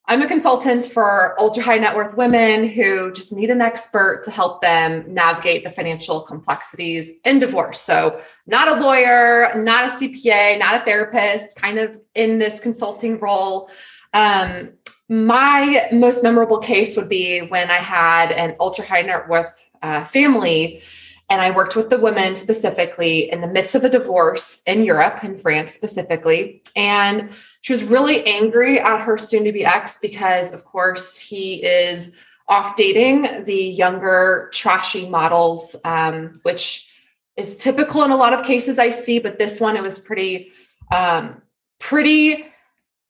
i'm a consultant for ultra high net worth women who just need an expert to help them navigate the financial complexities in divorce so not a lawyer not a cpa not a therapist kind of in this consulting role um, my most memorable case would be when I had an ultra high net worth uh, family. And I worked with the women specifically in the midst of a divorce in Europe, in France specifically. And she was really angry at her soon to be ex because, of course, he is off dating the younger, trashy models, um, which is typical in a lot of cases I see. But this one, it was pretty, um, pretty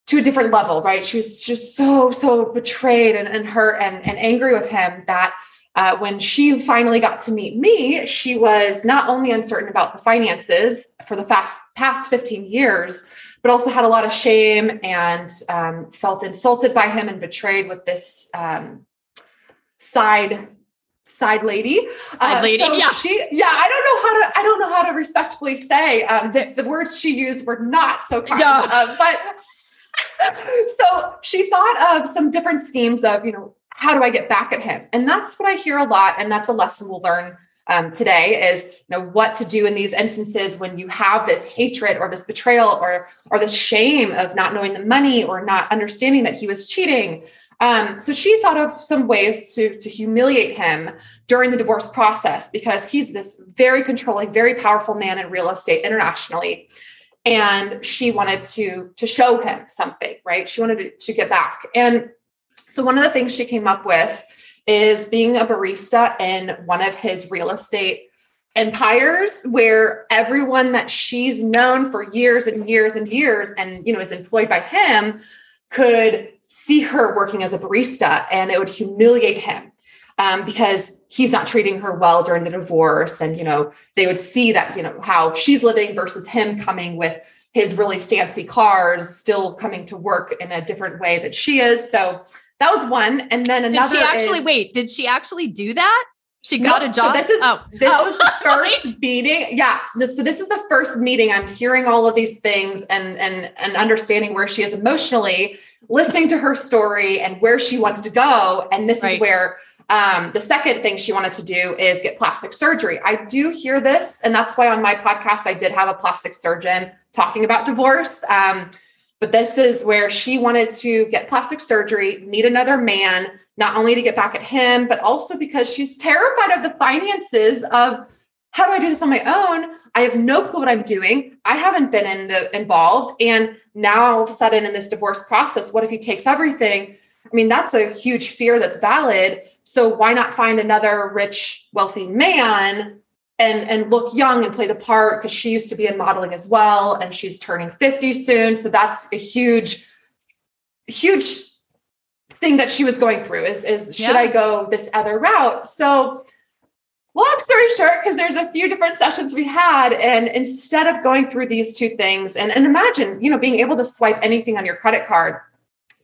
to a different level, right? She was just so, so betrayed and, and hurt and, and angry with him that uh, when she finally got to meet me, she was not only uncertain about the finances for the fast, past 15 years, but also had a lot of shame and um, felt insulted by him and betrayed with this um, side side lady. Side uh, lady, so yeah. She, yeah, I don't know how to, I don't know how to respectfully say um, the, the words she used were not so kind, yeah. uh, but *laughs* so she thought of some different schemes of, you know, how do I get back at him? And that's what I hear a lot. And that's a lesson we'll learn um, today is you know what to do in these instances when you have this hatred or this betrayal or or this shame of not knowing the money or not understanding that he was cheating. Um, so she thought of some ways to to humiliate him during the divorce process because he's this very controlling, very powerful man in real estate internationally and she wanted to to show him something right she wanted to, to get back and so, one of the things she came up with is being a barista in one of his real estate empires where everyone that she's known for years and years and years and you know is employed by him could see her working as a barista and it would humiliate him um, because he's not treating her well during the divorce and you know they would see that you know how she's living versus him coming with his really fancy cars still coming to work in a different way that she is. So that was one. And then another. Did she actually is, wait? Did she actually do that? She got a job. So this is oh. this oh. was the *laughs* first meeting. Yeah. This, so this is the first meeting. I'm hearing all of these things and and and understanding where she is emotionally, listening to her story and where she wants to go. And this right. is where um, the second thing she wanted to do is get plastic surgery. I do hear this, and that's why on my podcast I did have a plastic surgeon talking about divorce. Um, but this is where she wanted to get plastic surgery, meet another man, not only to get back at him, but also because she's terrified of the finances of how do I do this on my own? I have no clue what I'm doing. I haven't been in the involved. And now all of a sudden in this divorce process, what if he takes everything? I mean, that's a huge fear that's valid. So why not find another rich, wealthy man and and look young and play the part because she used to be in modeling as well and she's turning 50 soon. So that's a huge huge thing that she was going through is is yeah. should i go this other route? So long story short, because there's a few different sessions we had, and instead of going through these two things, and, and imagine, you know, being able to swipe anything on your credit card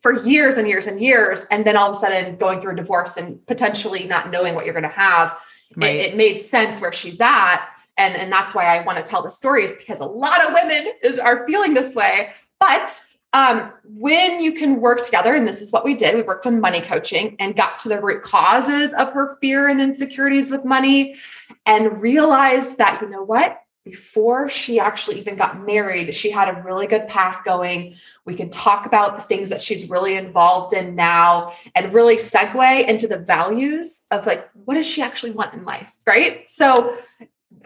for years and years and years, and then all of a sudden going through a divorce and potentially not knowing what you're going to have, right. it, it made sense where she's at. And, and that's why I want to tell the stories because a lot of women is, are feeling this way. But um, when you can work together, and this is what we did, we worked on money coaching and got to the root causes of her fear and insecurities with money and realized that, you know what? Before she actually even got married, she had a really good path going. We can talk about the things that she's really involved in now and really segue into the values of like, what does she actually want in life? Right. So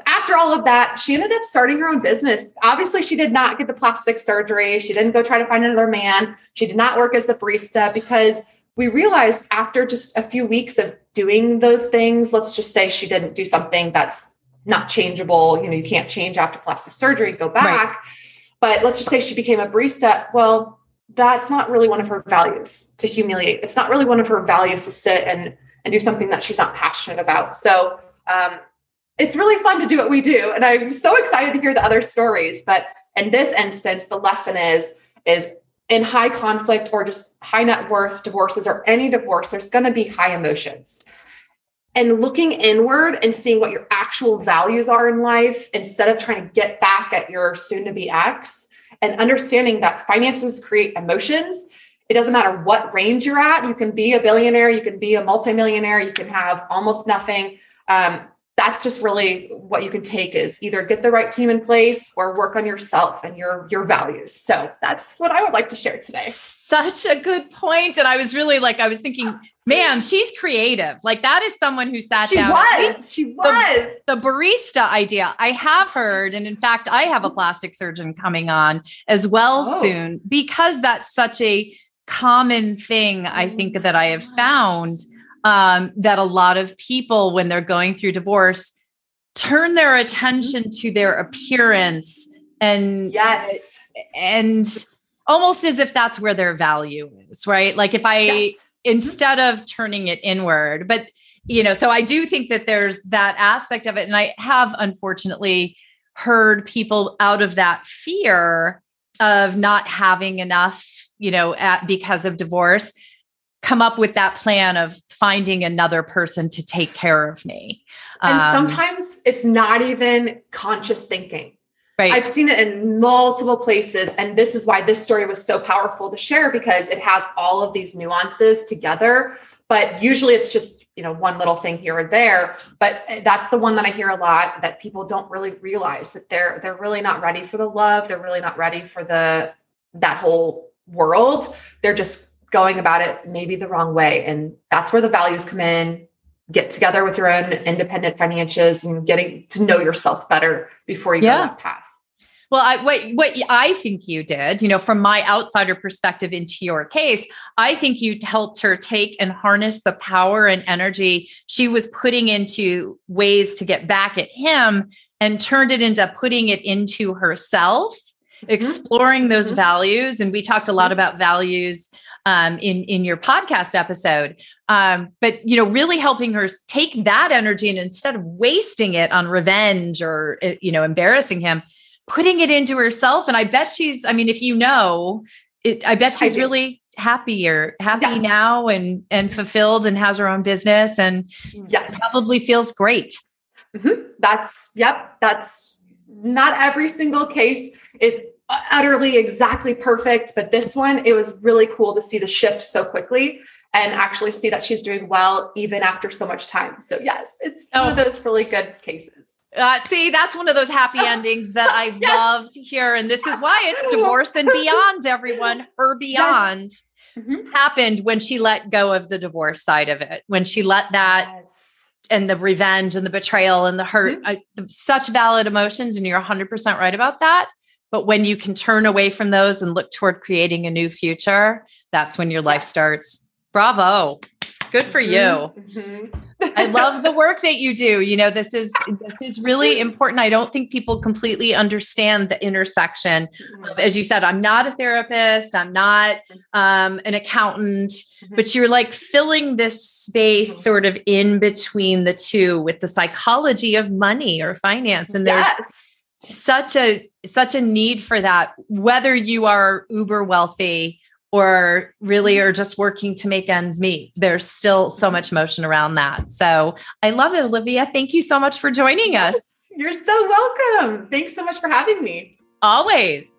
after all of that, she ended up starting her own business. Obviously, she did not get the plastic surgery. She didn't go try to find another man. She did not work as the barista because we realized after just a few weeks of doing those things, let's just say she didn't do something that's not changeable. You know, you can't change after plastic surgery, go back. Right. But let's just say she became a barista. Well, that's not really one of her values to humiliate. It's not really one of her values to sit and and do something that she's not passionate about. So um, it's really fun to do what we do. And I'm so excited to hear the other stories. But in this instance, the lesson is, is in high conflict or just high net worth divorces or any divorce, there's going to be high emotions. And looking inward and seeing what your actual values are in life instead of trying to get back at your soon to be ex and understanding that finances create emotions. It doesn't matter what range you're at. You can be a billionaire, you can be a multimillionaire, you can have almost nothing. Um, that's just really what you can take is either get the right team in place or work on yourself and your your values. So that's what i would like to share today. Such a good point. And i was really like i was thinking man she's creative. Like that is someone who sat she down was. she was. the, the barista idea. I have heard and in fact i have a plastic surgeon coming on as well oh. soon because that's such a common thing i think that i have oh found um, that a lot of people, when they're going through divorce, turn their attention to their appearance and yes, and almost as if that's where their value is, right? Like if I yes. instead of turning it inward, but you know, so I do think that there's that aspect of it, and I have unfortunately heard people out of that fear of not having enough, you know, at because of divorce come up with that plan of finding another person to take care of me. And um, sometimes it's not even conscious thinking. Right. I've seen it in multiple places. And this is why this story was so powerful to share because it has all of these nuances together. But usually it's just, you know, one little thing here or there. But that's the one that I hear a lot that people don't really realize that they're they're really not ready for the love. They're really not ready for the that whole world. They're just going about it maybe the wrong way. And that's where the values come in. Get together with your own independent financials and getting to know yourself better before you yeah. go that path. Well, I, what what I think you did, you know, from my outsider perspective into your case, I think you helped her take and harness the power and energy she was putting into ways to get back at him and turned it into putting it into herself, mm-hmm. exploring those mm-hmm. values. And we talked a lot mm-hmm. about values um, in in your podcast episode. Um, but you know, really helping her take that energy and instead of wasting it on revenge or eh, you know embarrassing him, putting it into herself. And I bet she's. I mean, if you know, it, I bet she's I really happier, happy yes. now and and fulfilled and has her own business and yes. probably feels great. Mm-hmm. That's yep. That's not every single case is utterly exactly perfect but this one it was really cool to see the shift so quickly and actually see that she's doing well even after so much time so yes it's oh. one of those really good cases uh, see that's one of those happy *laughs* endings that i yes. love to hear and this is why it's divorce and beyond everyone her *laughs* beyond yes. mm-hmm. happened when she let go of the divorce side of it when she let that yes and the revenge and the betrayal and the hurt mm-hmm. I, such valid emotions and you're 100% right about that but when you can turn away from those and look toward creating a new future, that's when your life starts. Bravo. Good for you. Mm-hmm. I love the *laughs* work that you do. You know, this is this is really important. I don't think people completely understand the intersection. Of, as you said, I'm not a therapist, I'm not um, an accountant, mm-hmm. but you're like filling this space mm-hmm. sort of in between the two with the psychology of money or finance. And there's yes. Such a such a need for that, whether you are uber wealthy or really are just working to make ends meet. There's still so much motion around that. So I love it, Olivia. Thank you so much for joining us. You're so welcome. Thanks so much for having me. Always.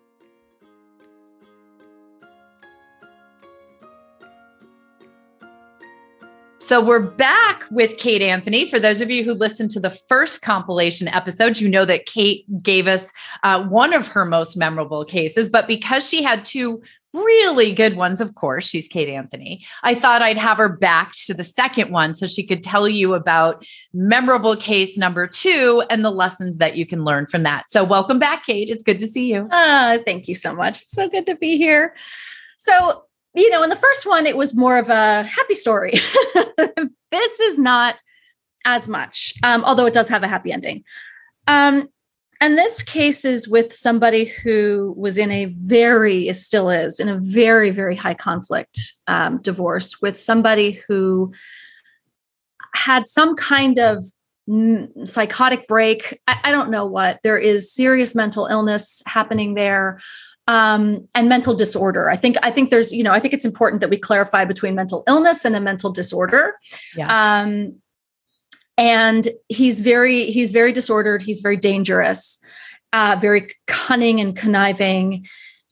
So we're back with Kate Anthony. For those of you who listened to the first compilation episode, you know that Kate gave us uh, one of her most memorable cases. But because she had two really good ones. Of course, she's Kate Anthony. I thought I'd have her back to the second one so she could tell you about memorable case number two and the lessons that you can learn from that. So, welcome back, Kate. It's good to see you. Uh, thank you so much. It's so good to be here. So, you know, in the first one, it was more of a happy story. *laughs* this is not as much, um, although it does have a happy ending. Um, and this case is with somebody who was in a very, still is, in a very, very high conflict um, divorce with somebody who had some kind of psychotic break. I, I, don't know what. There is serious mental illness happening there. Um, and mental disorder. I think I think there's you know I think it's important that we clarify between mental illness and a mental disorder. Yes. Um, and he's very he's very disordered he's very dangerous uh, very cunning and conniving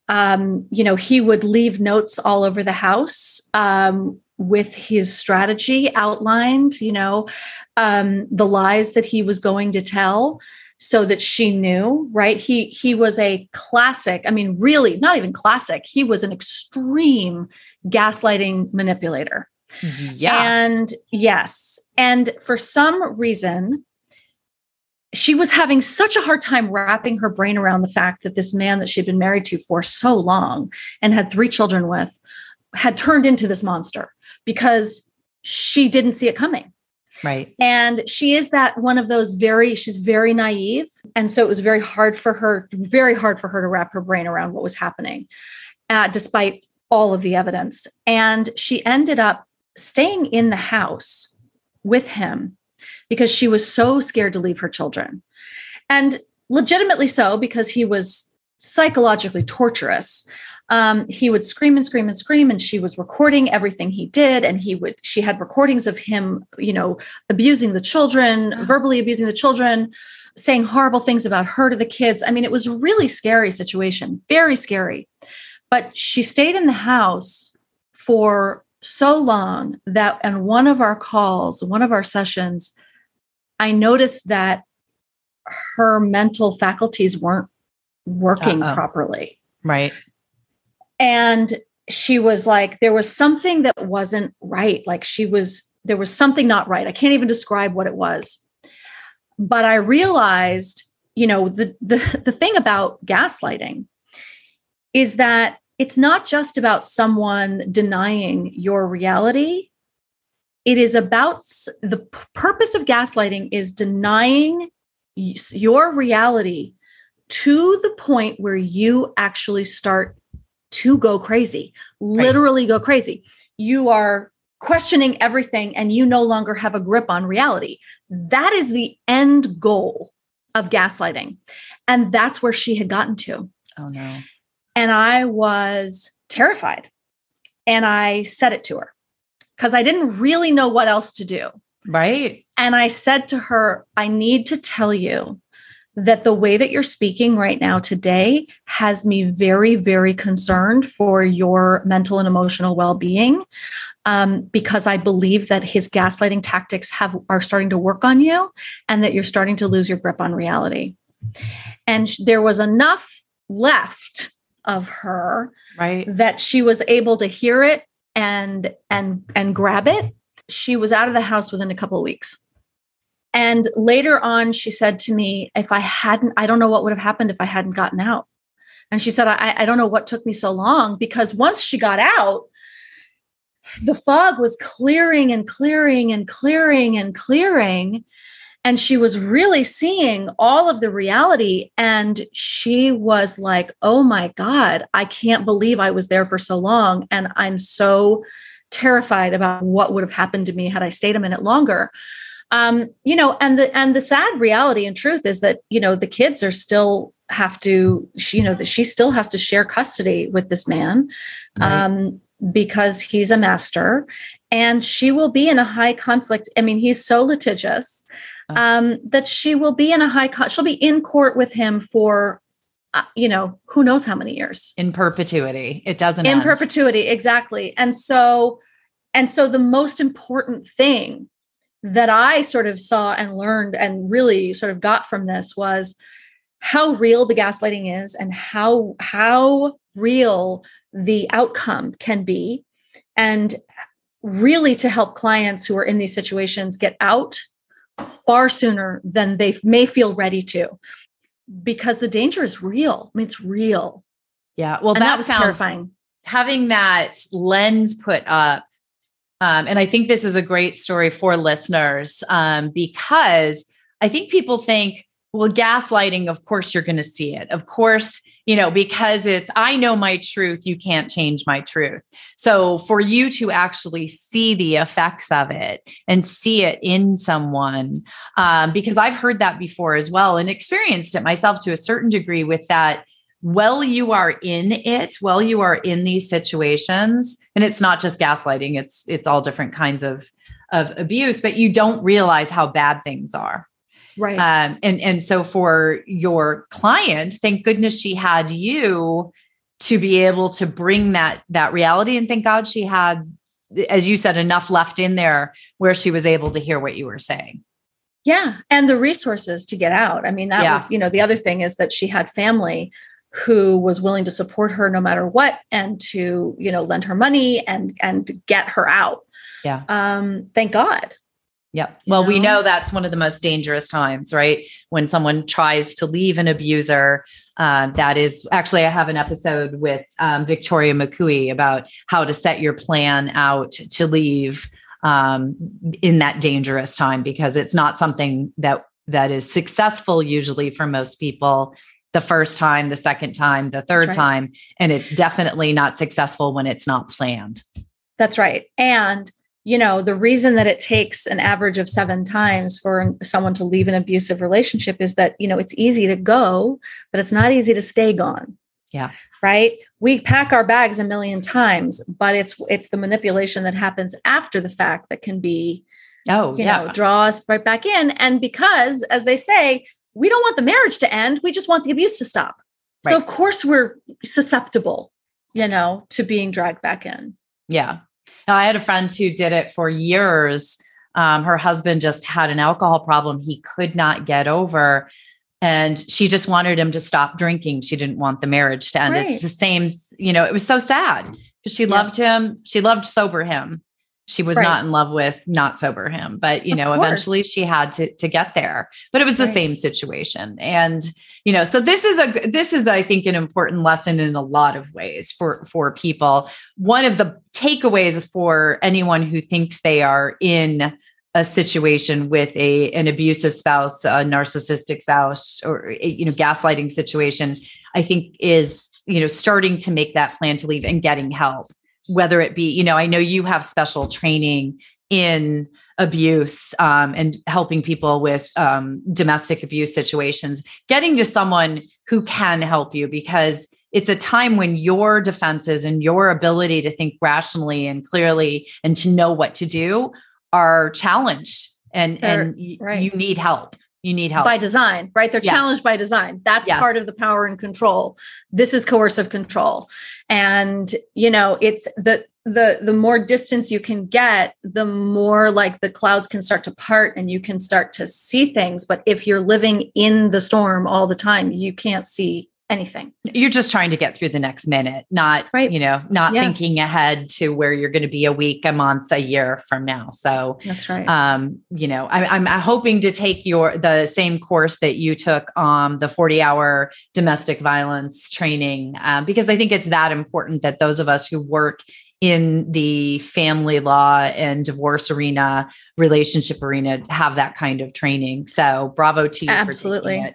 um, you know he would leave notes all over the house um, with his strategy outlined you know um, the lies that he was going to tell so that she knew right he he was a classic i mean really not even classic he was an extreme gaslighting manipulator yeah. And yes. And for some reason, she was having such a hard time wrapping her brain around the fact that this man that she'd been married to for so long and had three children with had turned into this monster because she didn't see it coming. Right. And she is that one of those very, she's very naive. And so it was very hard for her, very hard for her to wrap her brain around what was happening, uh, despite all of the evidence. And she ended up staying in the house with him because she was so scared to leave her children. And legitimately so, because he was psychologically torturous. Um, he would scream and scream and scream, and she was recording everything he did. And he would, she had recordings of him, you know, abusing the children, verbally abusing the children, saying horrible things about her to the kids. I mean, it was a really scary situation, very scary. But she stayed in the house for so long that in one of our calls, one of our sessions, I noticed that her mental faculties weren't working Uh-oh. properly. Right. And she was like, there was something that wasn't right. Like she was, there was something not right. I can't even describe what it was. But I realized, you know, the the, the thing about gaslighting is that it's not just about someone denying your reality. It is about the purpose of gaslighting is denying your reality to the point where you actually start to go crazy, literally right. go crazy. You are questioning everything and you no longer have a grip on reality. That is the end goal of gaslighting. And that's where she had gotten to. Oh, no. And I was terrified. And I said it to her because I didn't really know what else to do. Right. And I said to her, I need to tell you that the way that you're speaking right now today has me very, very concerned for your mental and emotional well being. Um, because I believe that his gaslighting tactics have are starting to work on you, and that you're starting to lose your grip on reality. And sh- there was enough left of her right that she was able to hear it and and and grab it she was out of the house within a couple of weeks and later on she said to me if i hadn't i don't know what would have happened if i hadn't gotten out. And she said i, I don't know what took me so long because once she got out the fog was clearing and clearing and clearing and clearing. And she was really seeing all of the reality. And she was like oh my god i can't believe i was there for so long. And i'm so terrified about what would have happened to me had i stayed a minute longer um, you know and the and the sad reality and truth is that you know the kids are still have to she, you know that she still has to share custody with this man right. um, because he's a master and she will be in a high conflict i mean he's so litigious uh-huh. um, that she will be in a high she'll be in court with him for uh, you know who knows how many years in perpetuity it doesn't in end. perpetuity exactly and so and so the most important thing that i sort of saw and learned and really sort of got from this was how real the gaslighting is and how how real the outcome can be and really to help clients who are in these situations get out far sooner than they may feel ready to because the danger is real. I mean, it's real. Yeah. Well, that, that sounds terrifying. Having that lens put up. Um, and I think this is a great story for listeners um, because I think people think, well, gaslighting, of course, you're going to see it. Of course, you know, because it's, I know my truth, you can't change my truth. So for you to actually see the effects of it and see it in someone, um, because I've heard that before as well and experienced it myself to a certain degree with that. While you are in it, while you are in these situations, and it's not just gaslighting, it's it's all different kinds of of abuse, but you don't realize how bad things are Right. Um, and and so for your client, thank goodness she had you to be able to bring that that reality. And thank God she had, as you said, enough left in there where she was able to hear what you were saying. Yeah. And the resources to get out. I mean, that yeah. was, you know, the other thing is that she had family who was willing to support her no matter what and to, you know, lend her money and and get her out. Yeah. Um, thank God. Yep. Well, know? we know that's one of the most dangerous times, right? When someone tries to leave an abuser. Um, that is actually, I have an episode with um, Victoria McCooey about how to set your plan out to leave um, in that dangerous time because it's not something that that is successful usually for most people the first time, the second time, the third right. time, and it's definitely not successful when it's not planned. That's right. And you know the reason that it takes an average of seven times for someone to leave an abusive relationship is that you know it's easy to go but it's not easy to stay gone yeah right we pack our bags a million times but it's it's the manipulation that happens after the fact that can be oh you yeah. know draw us right back in and because as they say we don't want the marriage to end we just want the abuse to stop right. so of course we're susceptible you know to being dragged back in yeah now, I had a friend who did it for years. Um, her husband just had an alcohol problem he could not get over. And she just wanted him to stop drinking. She didn't want the marriage to end. Right. It's the same, you know, it was so sad because she yeah. loved him. She loved sober him. She was right. not in love with not sober him, but you know, eventually she had to to get there. But it was the right. same situation. And you know so this is a this is i think an important lesson in a lot of ways for for people one of the takeaways for anyone who thinks they are in a situation with a an abusive spouse a narcissistic spouse or eh, you know gaslighting situation i think is you know starting to make that plan to leave and getting help whether it be you know i know you have special training in abuse um, and helping people with um, domestic abuse situations, getting to someone who can help you because it's a time when your defenses and your ability to think rationally and clearly and to know what to do are challenged and They're, and right. you need help you need help. By design right? They're yes. challenged by design. That's yes. part of the power and control. This is coercive control. And you know it's the the the more distance you can get the more like the clouds can start to part and you can start to see things. But if you're living in the storm all the time you can't see anything you're just trying to get through the next minute not right you know not yeah. thinking ahead to where you're going to be a week a month a year from now so that's right um you know I, am hoping to take your the same course that you took um the 40 hour domestic violence training um, because i think it's that important that those of us who work in the family law and divorce arena, relationship arena have that kind of training. So bravo to you. Absolutely.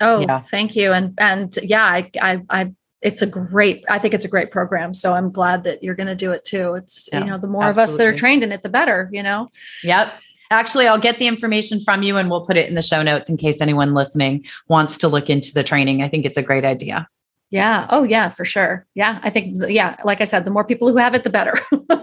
Oh, yeah. thank you. And and yeah, I I, I it's a great i think it's a great program so i'm glad that you're going to do it too it's yeah, you know the more absolutely. of us that are trained in it the better you know yep actually i'll get the information from you and we'll put it in the show notes in case anyone listening wants to look into the training i think it's a great idea yeah. Oh, yeah, for sure. Yeah. I think, yeah, like I said, the more people who have it, the better. *laughs*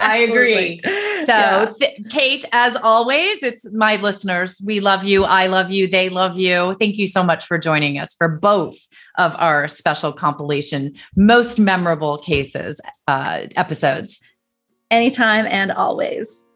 I agree. So, yeah. th- Kate, as always, it's my listeners. We love you. I love you. They love you. Thank you so much for joining us for both of our special compilation, most memorable cases uh, episodes. Anytime and always.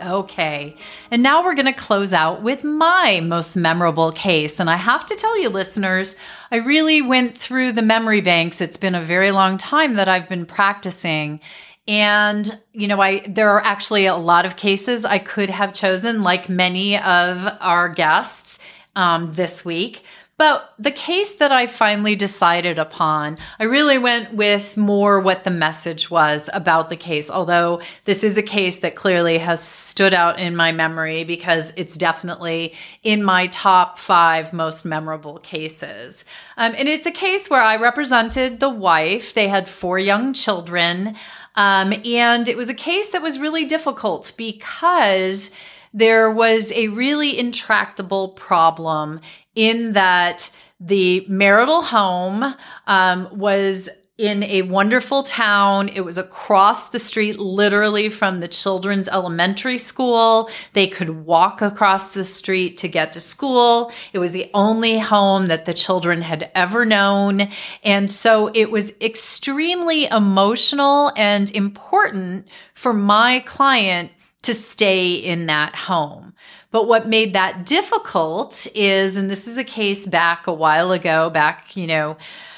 Okay. And now we're going to close out with my most memorable case. And I have to tell you, listeners, I really went through the memory banks. It's been a very long time that I've been practicing. And, you know, I, there are actually a lot of cases I could have chosen, like many of our guests um, this week. But the case that I finally decided upon, I really went with more what the message was about the case. Although this is a case that clearly has stood out in my memory because it's definitely in my top five most memorable cases. Um, and it's a case where I represented the wife. They had four young children. Um, and it was a case that was really difficult because there was a really intractable problem in that the marital home um, was in a wonderful town. It was across the street, literally from the children's elementary school. They could walk across the street to get to school. It was the only home that the children had ever known. And so it was extremely emotional and important for my client to stay in that home. But what made that difficult is, and this is a case back a while ago, back, you know,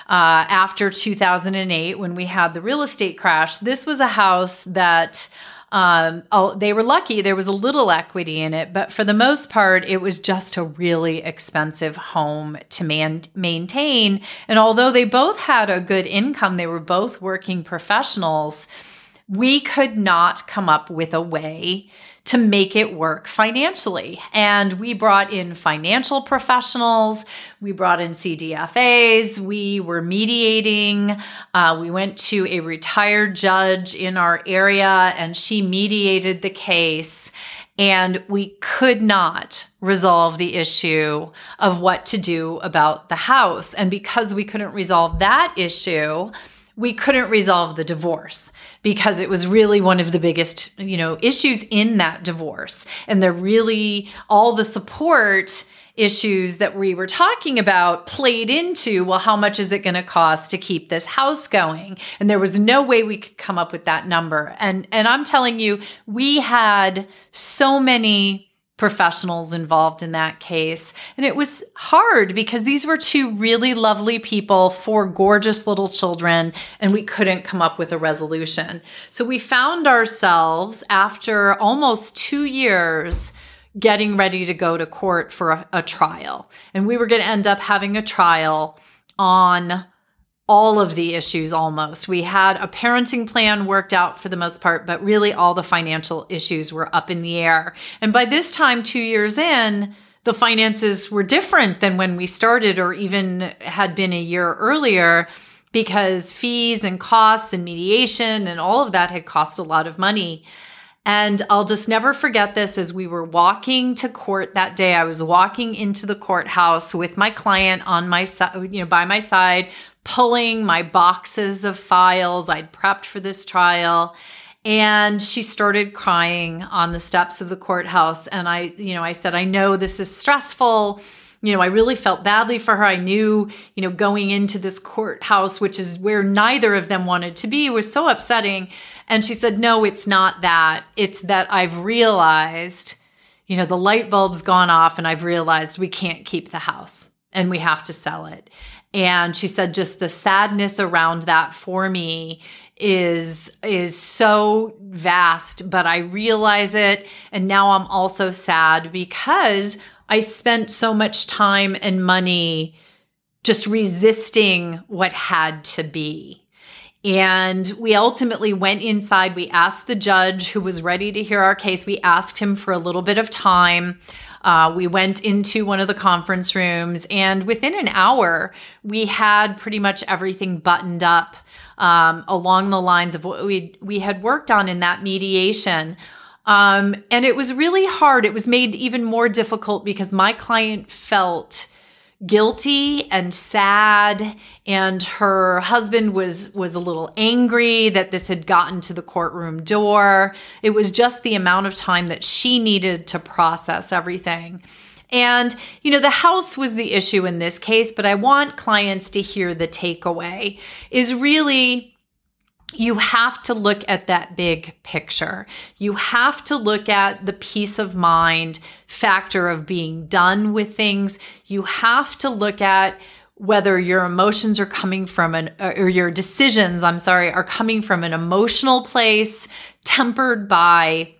uh, after 2008 when we had the real estate crash, this was a house that um, they were lucky. There was a little equity in it, but for the most part, it was just a really expensive home to man- maintain. And although they both had a good income, they were both working professionals. We could not come up with a way to make it work financially. And we brought in financial professionals, we brought in CDFAs, we were mediating. Uh, we went to a retired judge in our area, and she mediated the case. And we could not resolve the issue of what to do about the house. And because we couldn't resolve that issue, we couldn't resolve the divorce because it was really one of the biggest, you know, issues in that divorce. And they're really all the support issues that we were talking about played into well how much is it going to cost to keep this house going and there was no way we could come up with that number and and I'm telling you we had so many professionals involved in that case. And it was hard because these were two really lovely people, four gorgeous little children, and we couldn't come up with a resolution. So we found ourselves after almost two years getting ready to go to court for a, a trial. And we were going to end up having a trial on all of the issues almost. We had a parenting plan worked out for the most part, but really all the financial issues were up in the air. And by this time, two years in, the finances were different than when we started or even had been a year earlier because fees and costs and mediation and all of that had cost a lot of money. And I'll just never forget this as we were walking to court that day. I was walking into the courthouse with my client on my side, you know, by my side, pulling my boxes of files I'd prepped for this trial. And she started crying on the steps of the courthouse. And I, you know, I said, I know this is stressful. You know, I really felt badly for her. I knew, you know, going into this courthouse, which is where neither of them wanted to be, was so upsetting. And she said, No, it's not that. It's that I've realized, you know, the light bulb's gone off and I've realized we can't keep the house and we have to sell it. And she said just the sadness around that for me is is so vast, but I realize it and now I'm also sad because I spent so much time and money just resisting what had to be. And we ultimately went inside. We asked the judge who was ready to hear our case, we asked him for a little bit of time. Uh, we went into one of the conference rooms, and within an hour, we had pretty much everything buttoned up um, along the lines of what we we had worked on in that mediation. Um, and it was really hard. It was made even more difficult because my client felt guilty and sad and her husband was was a little angry that this had gotten to the courtroom door. It was just the amount of time that she needed to process everything. And you know the house was the issue in this case but i want clients to hear the takeaway is really you have to look at that big picture. You have to look at the peace of mind factor of being done with things. You have to look at whether your emotions are coming from an uh, or your decisions, I'm sorry, are coming from an emotional place tempered by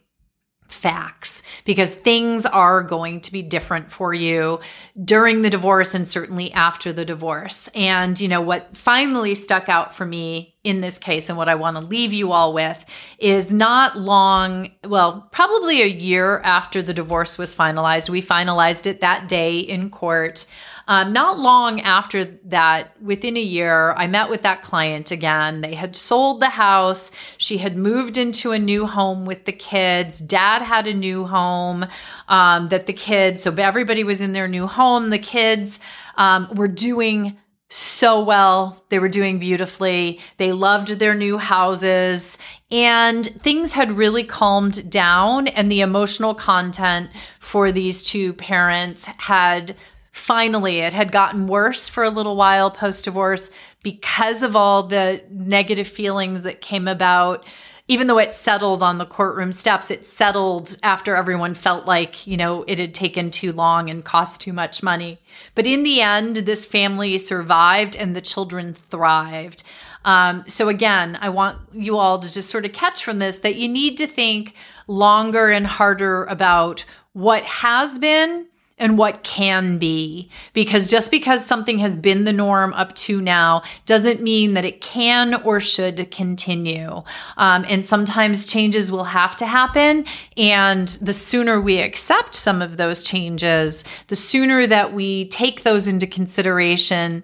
facts because things are going to be different for you during the divorce and certainly after the divorce. And, you know, what finally stuck out for me in this case and what I want to leave you all with is not long, well, probably a year after the divorce was finalized. We finalized it that day in court. Um, not long after that, within a year, I met with that client again. They had sold the house. She had moved into a new home with the kids. Dad had a new home um, that the kids, so everybody was in their new home. The kids um, were doing so well. They were doing beautifully. They loved their new houses and things had really calmed down and the emotional content for these two parents had finally it had gotten worse for a little while post divorce because of all the negative feelings that came about. Even though it settled on the courtroom steps it settled after everyone felt like you know it had taken too long and cost too much money. But in the end this family survived and the children thrived. Um, so again i want you all to just sort of catch from this that you need to think longer and harder about what has been and what can be. Because just because something has been the norm up to now doesn't mean that it can or should continue. Um, and sometimes changes will have to happen. And the sooner we accept some of those changes, the sooner that we take those into consideration,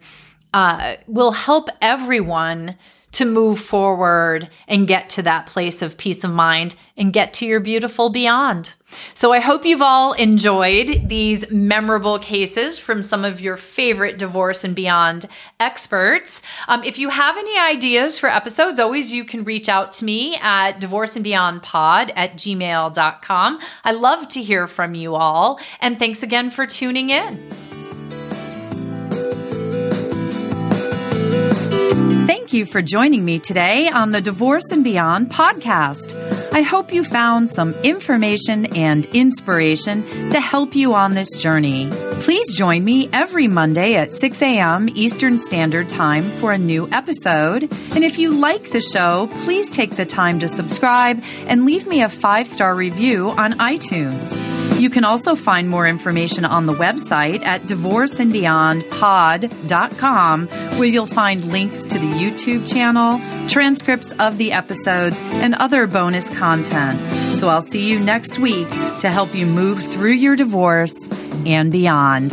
uh, will help everyone to move forward and get to that place of peace of mind and get to your beautiful beyond. So I hope you've all enjoyed these memorable cases from some of your favorite divorce and beyond experts. Um, if you have any ideas for episodes, always you can reach out to me at divorce and beyond pod at gmail.com. I love to hear from you all. And thanks again for tuning in. Thank you for joining me today on the Divorce and Beyond podcast. I hope you found some information and inspiration to help you on this journey. Please join me every Monday at 6 a.m. Eastern Standard Time for a new episode. And if you like the show, please take the time to subscribe and leave me a five star review on iTunes. You can also find more information on the website at divorceandbeyondpod.com, where you'll find links to the YouTube channel, transcripts of the episodes, and other bonus content. So I'll see you next week to help you move through your divorce and beyond.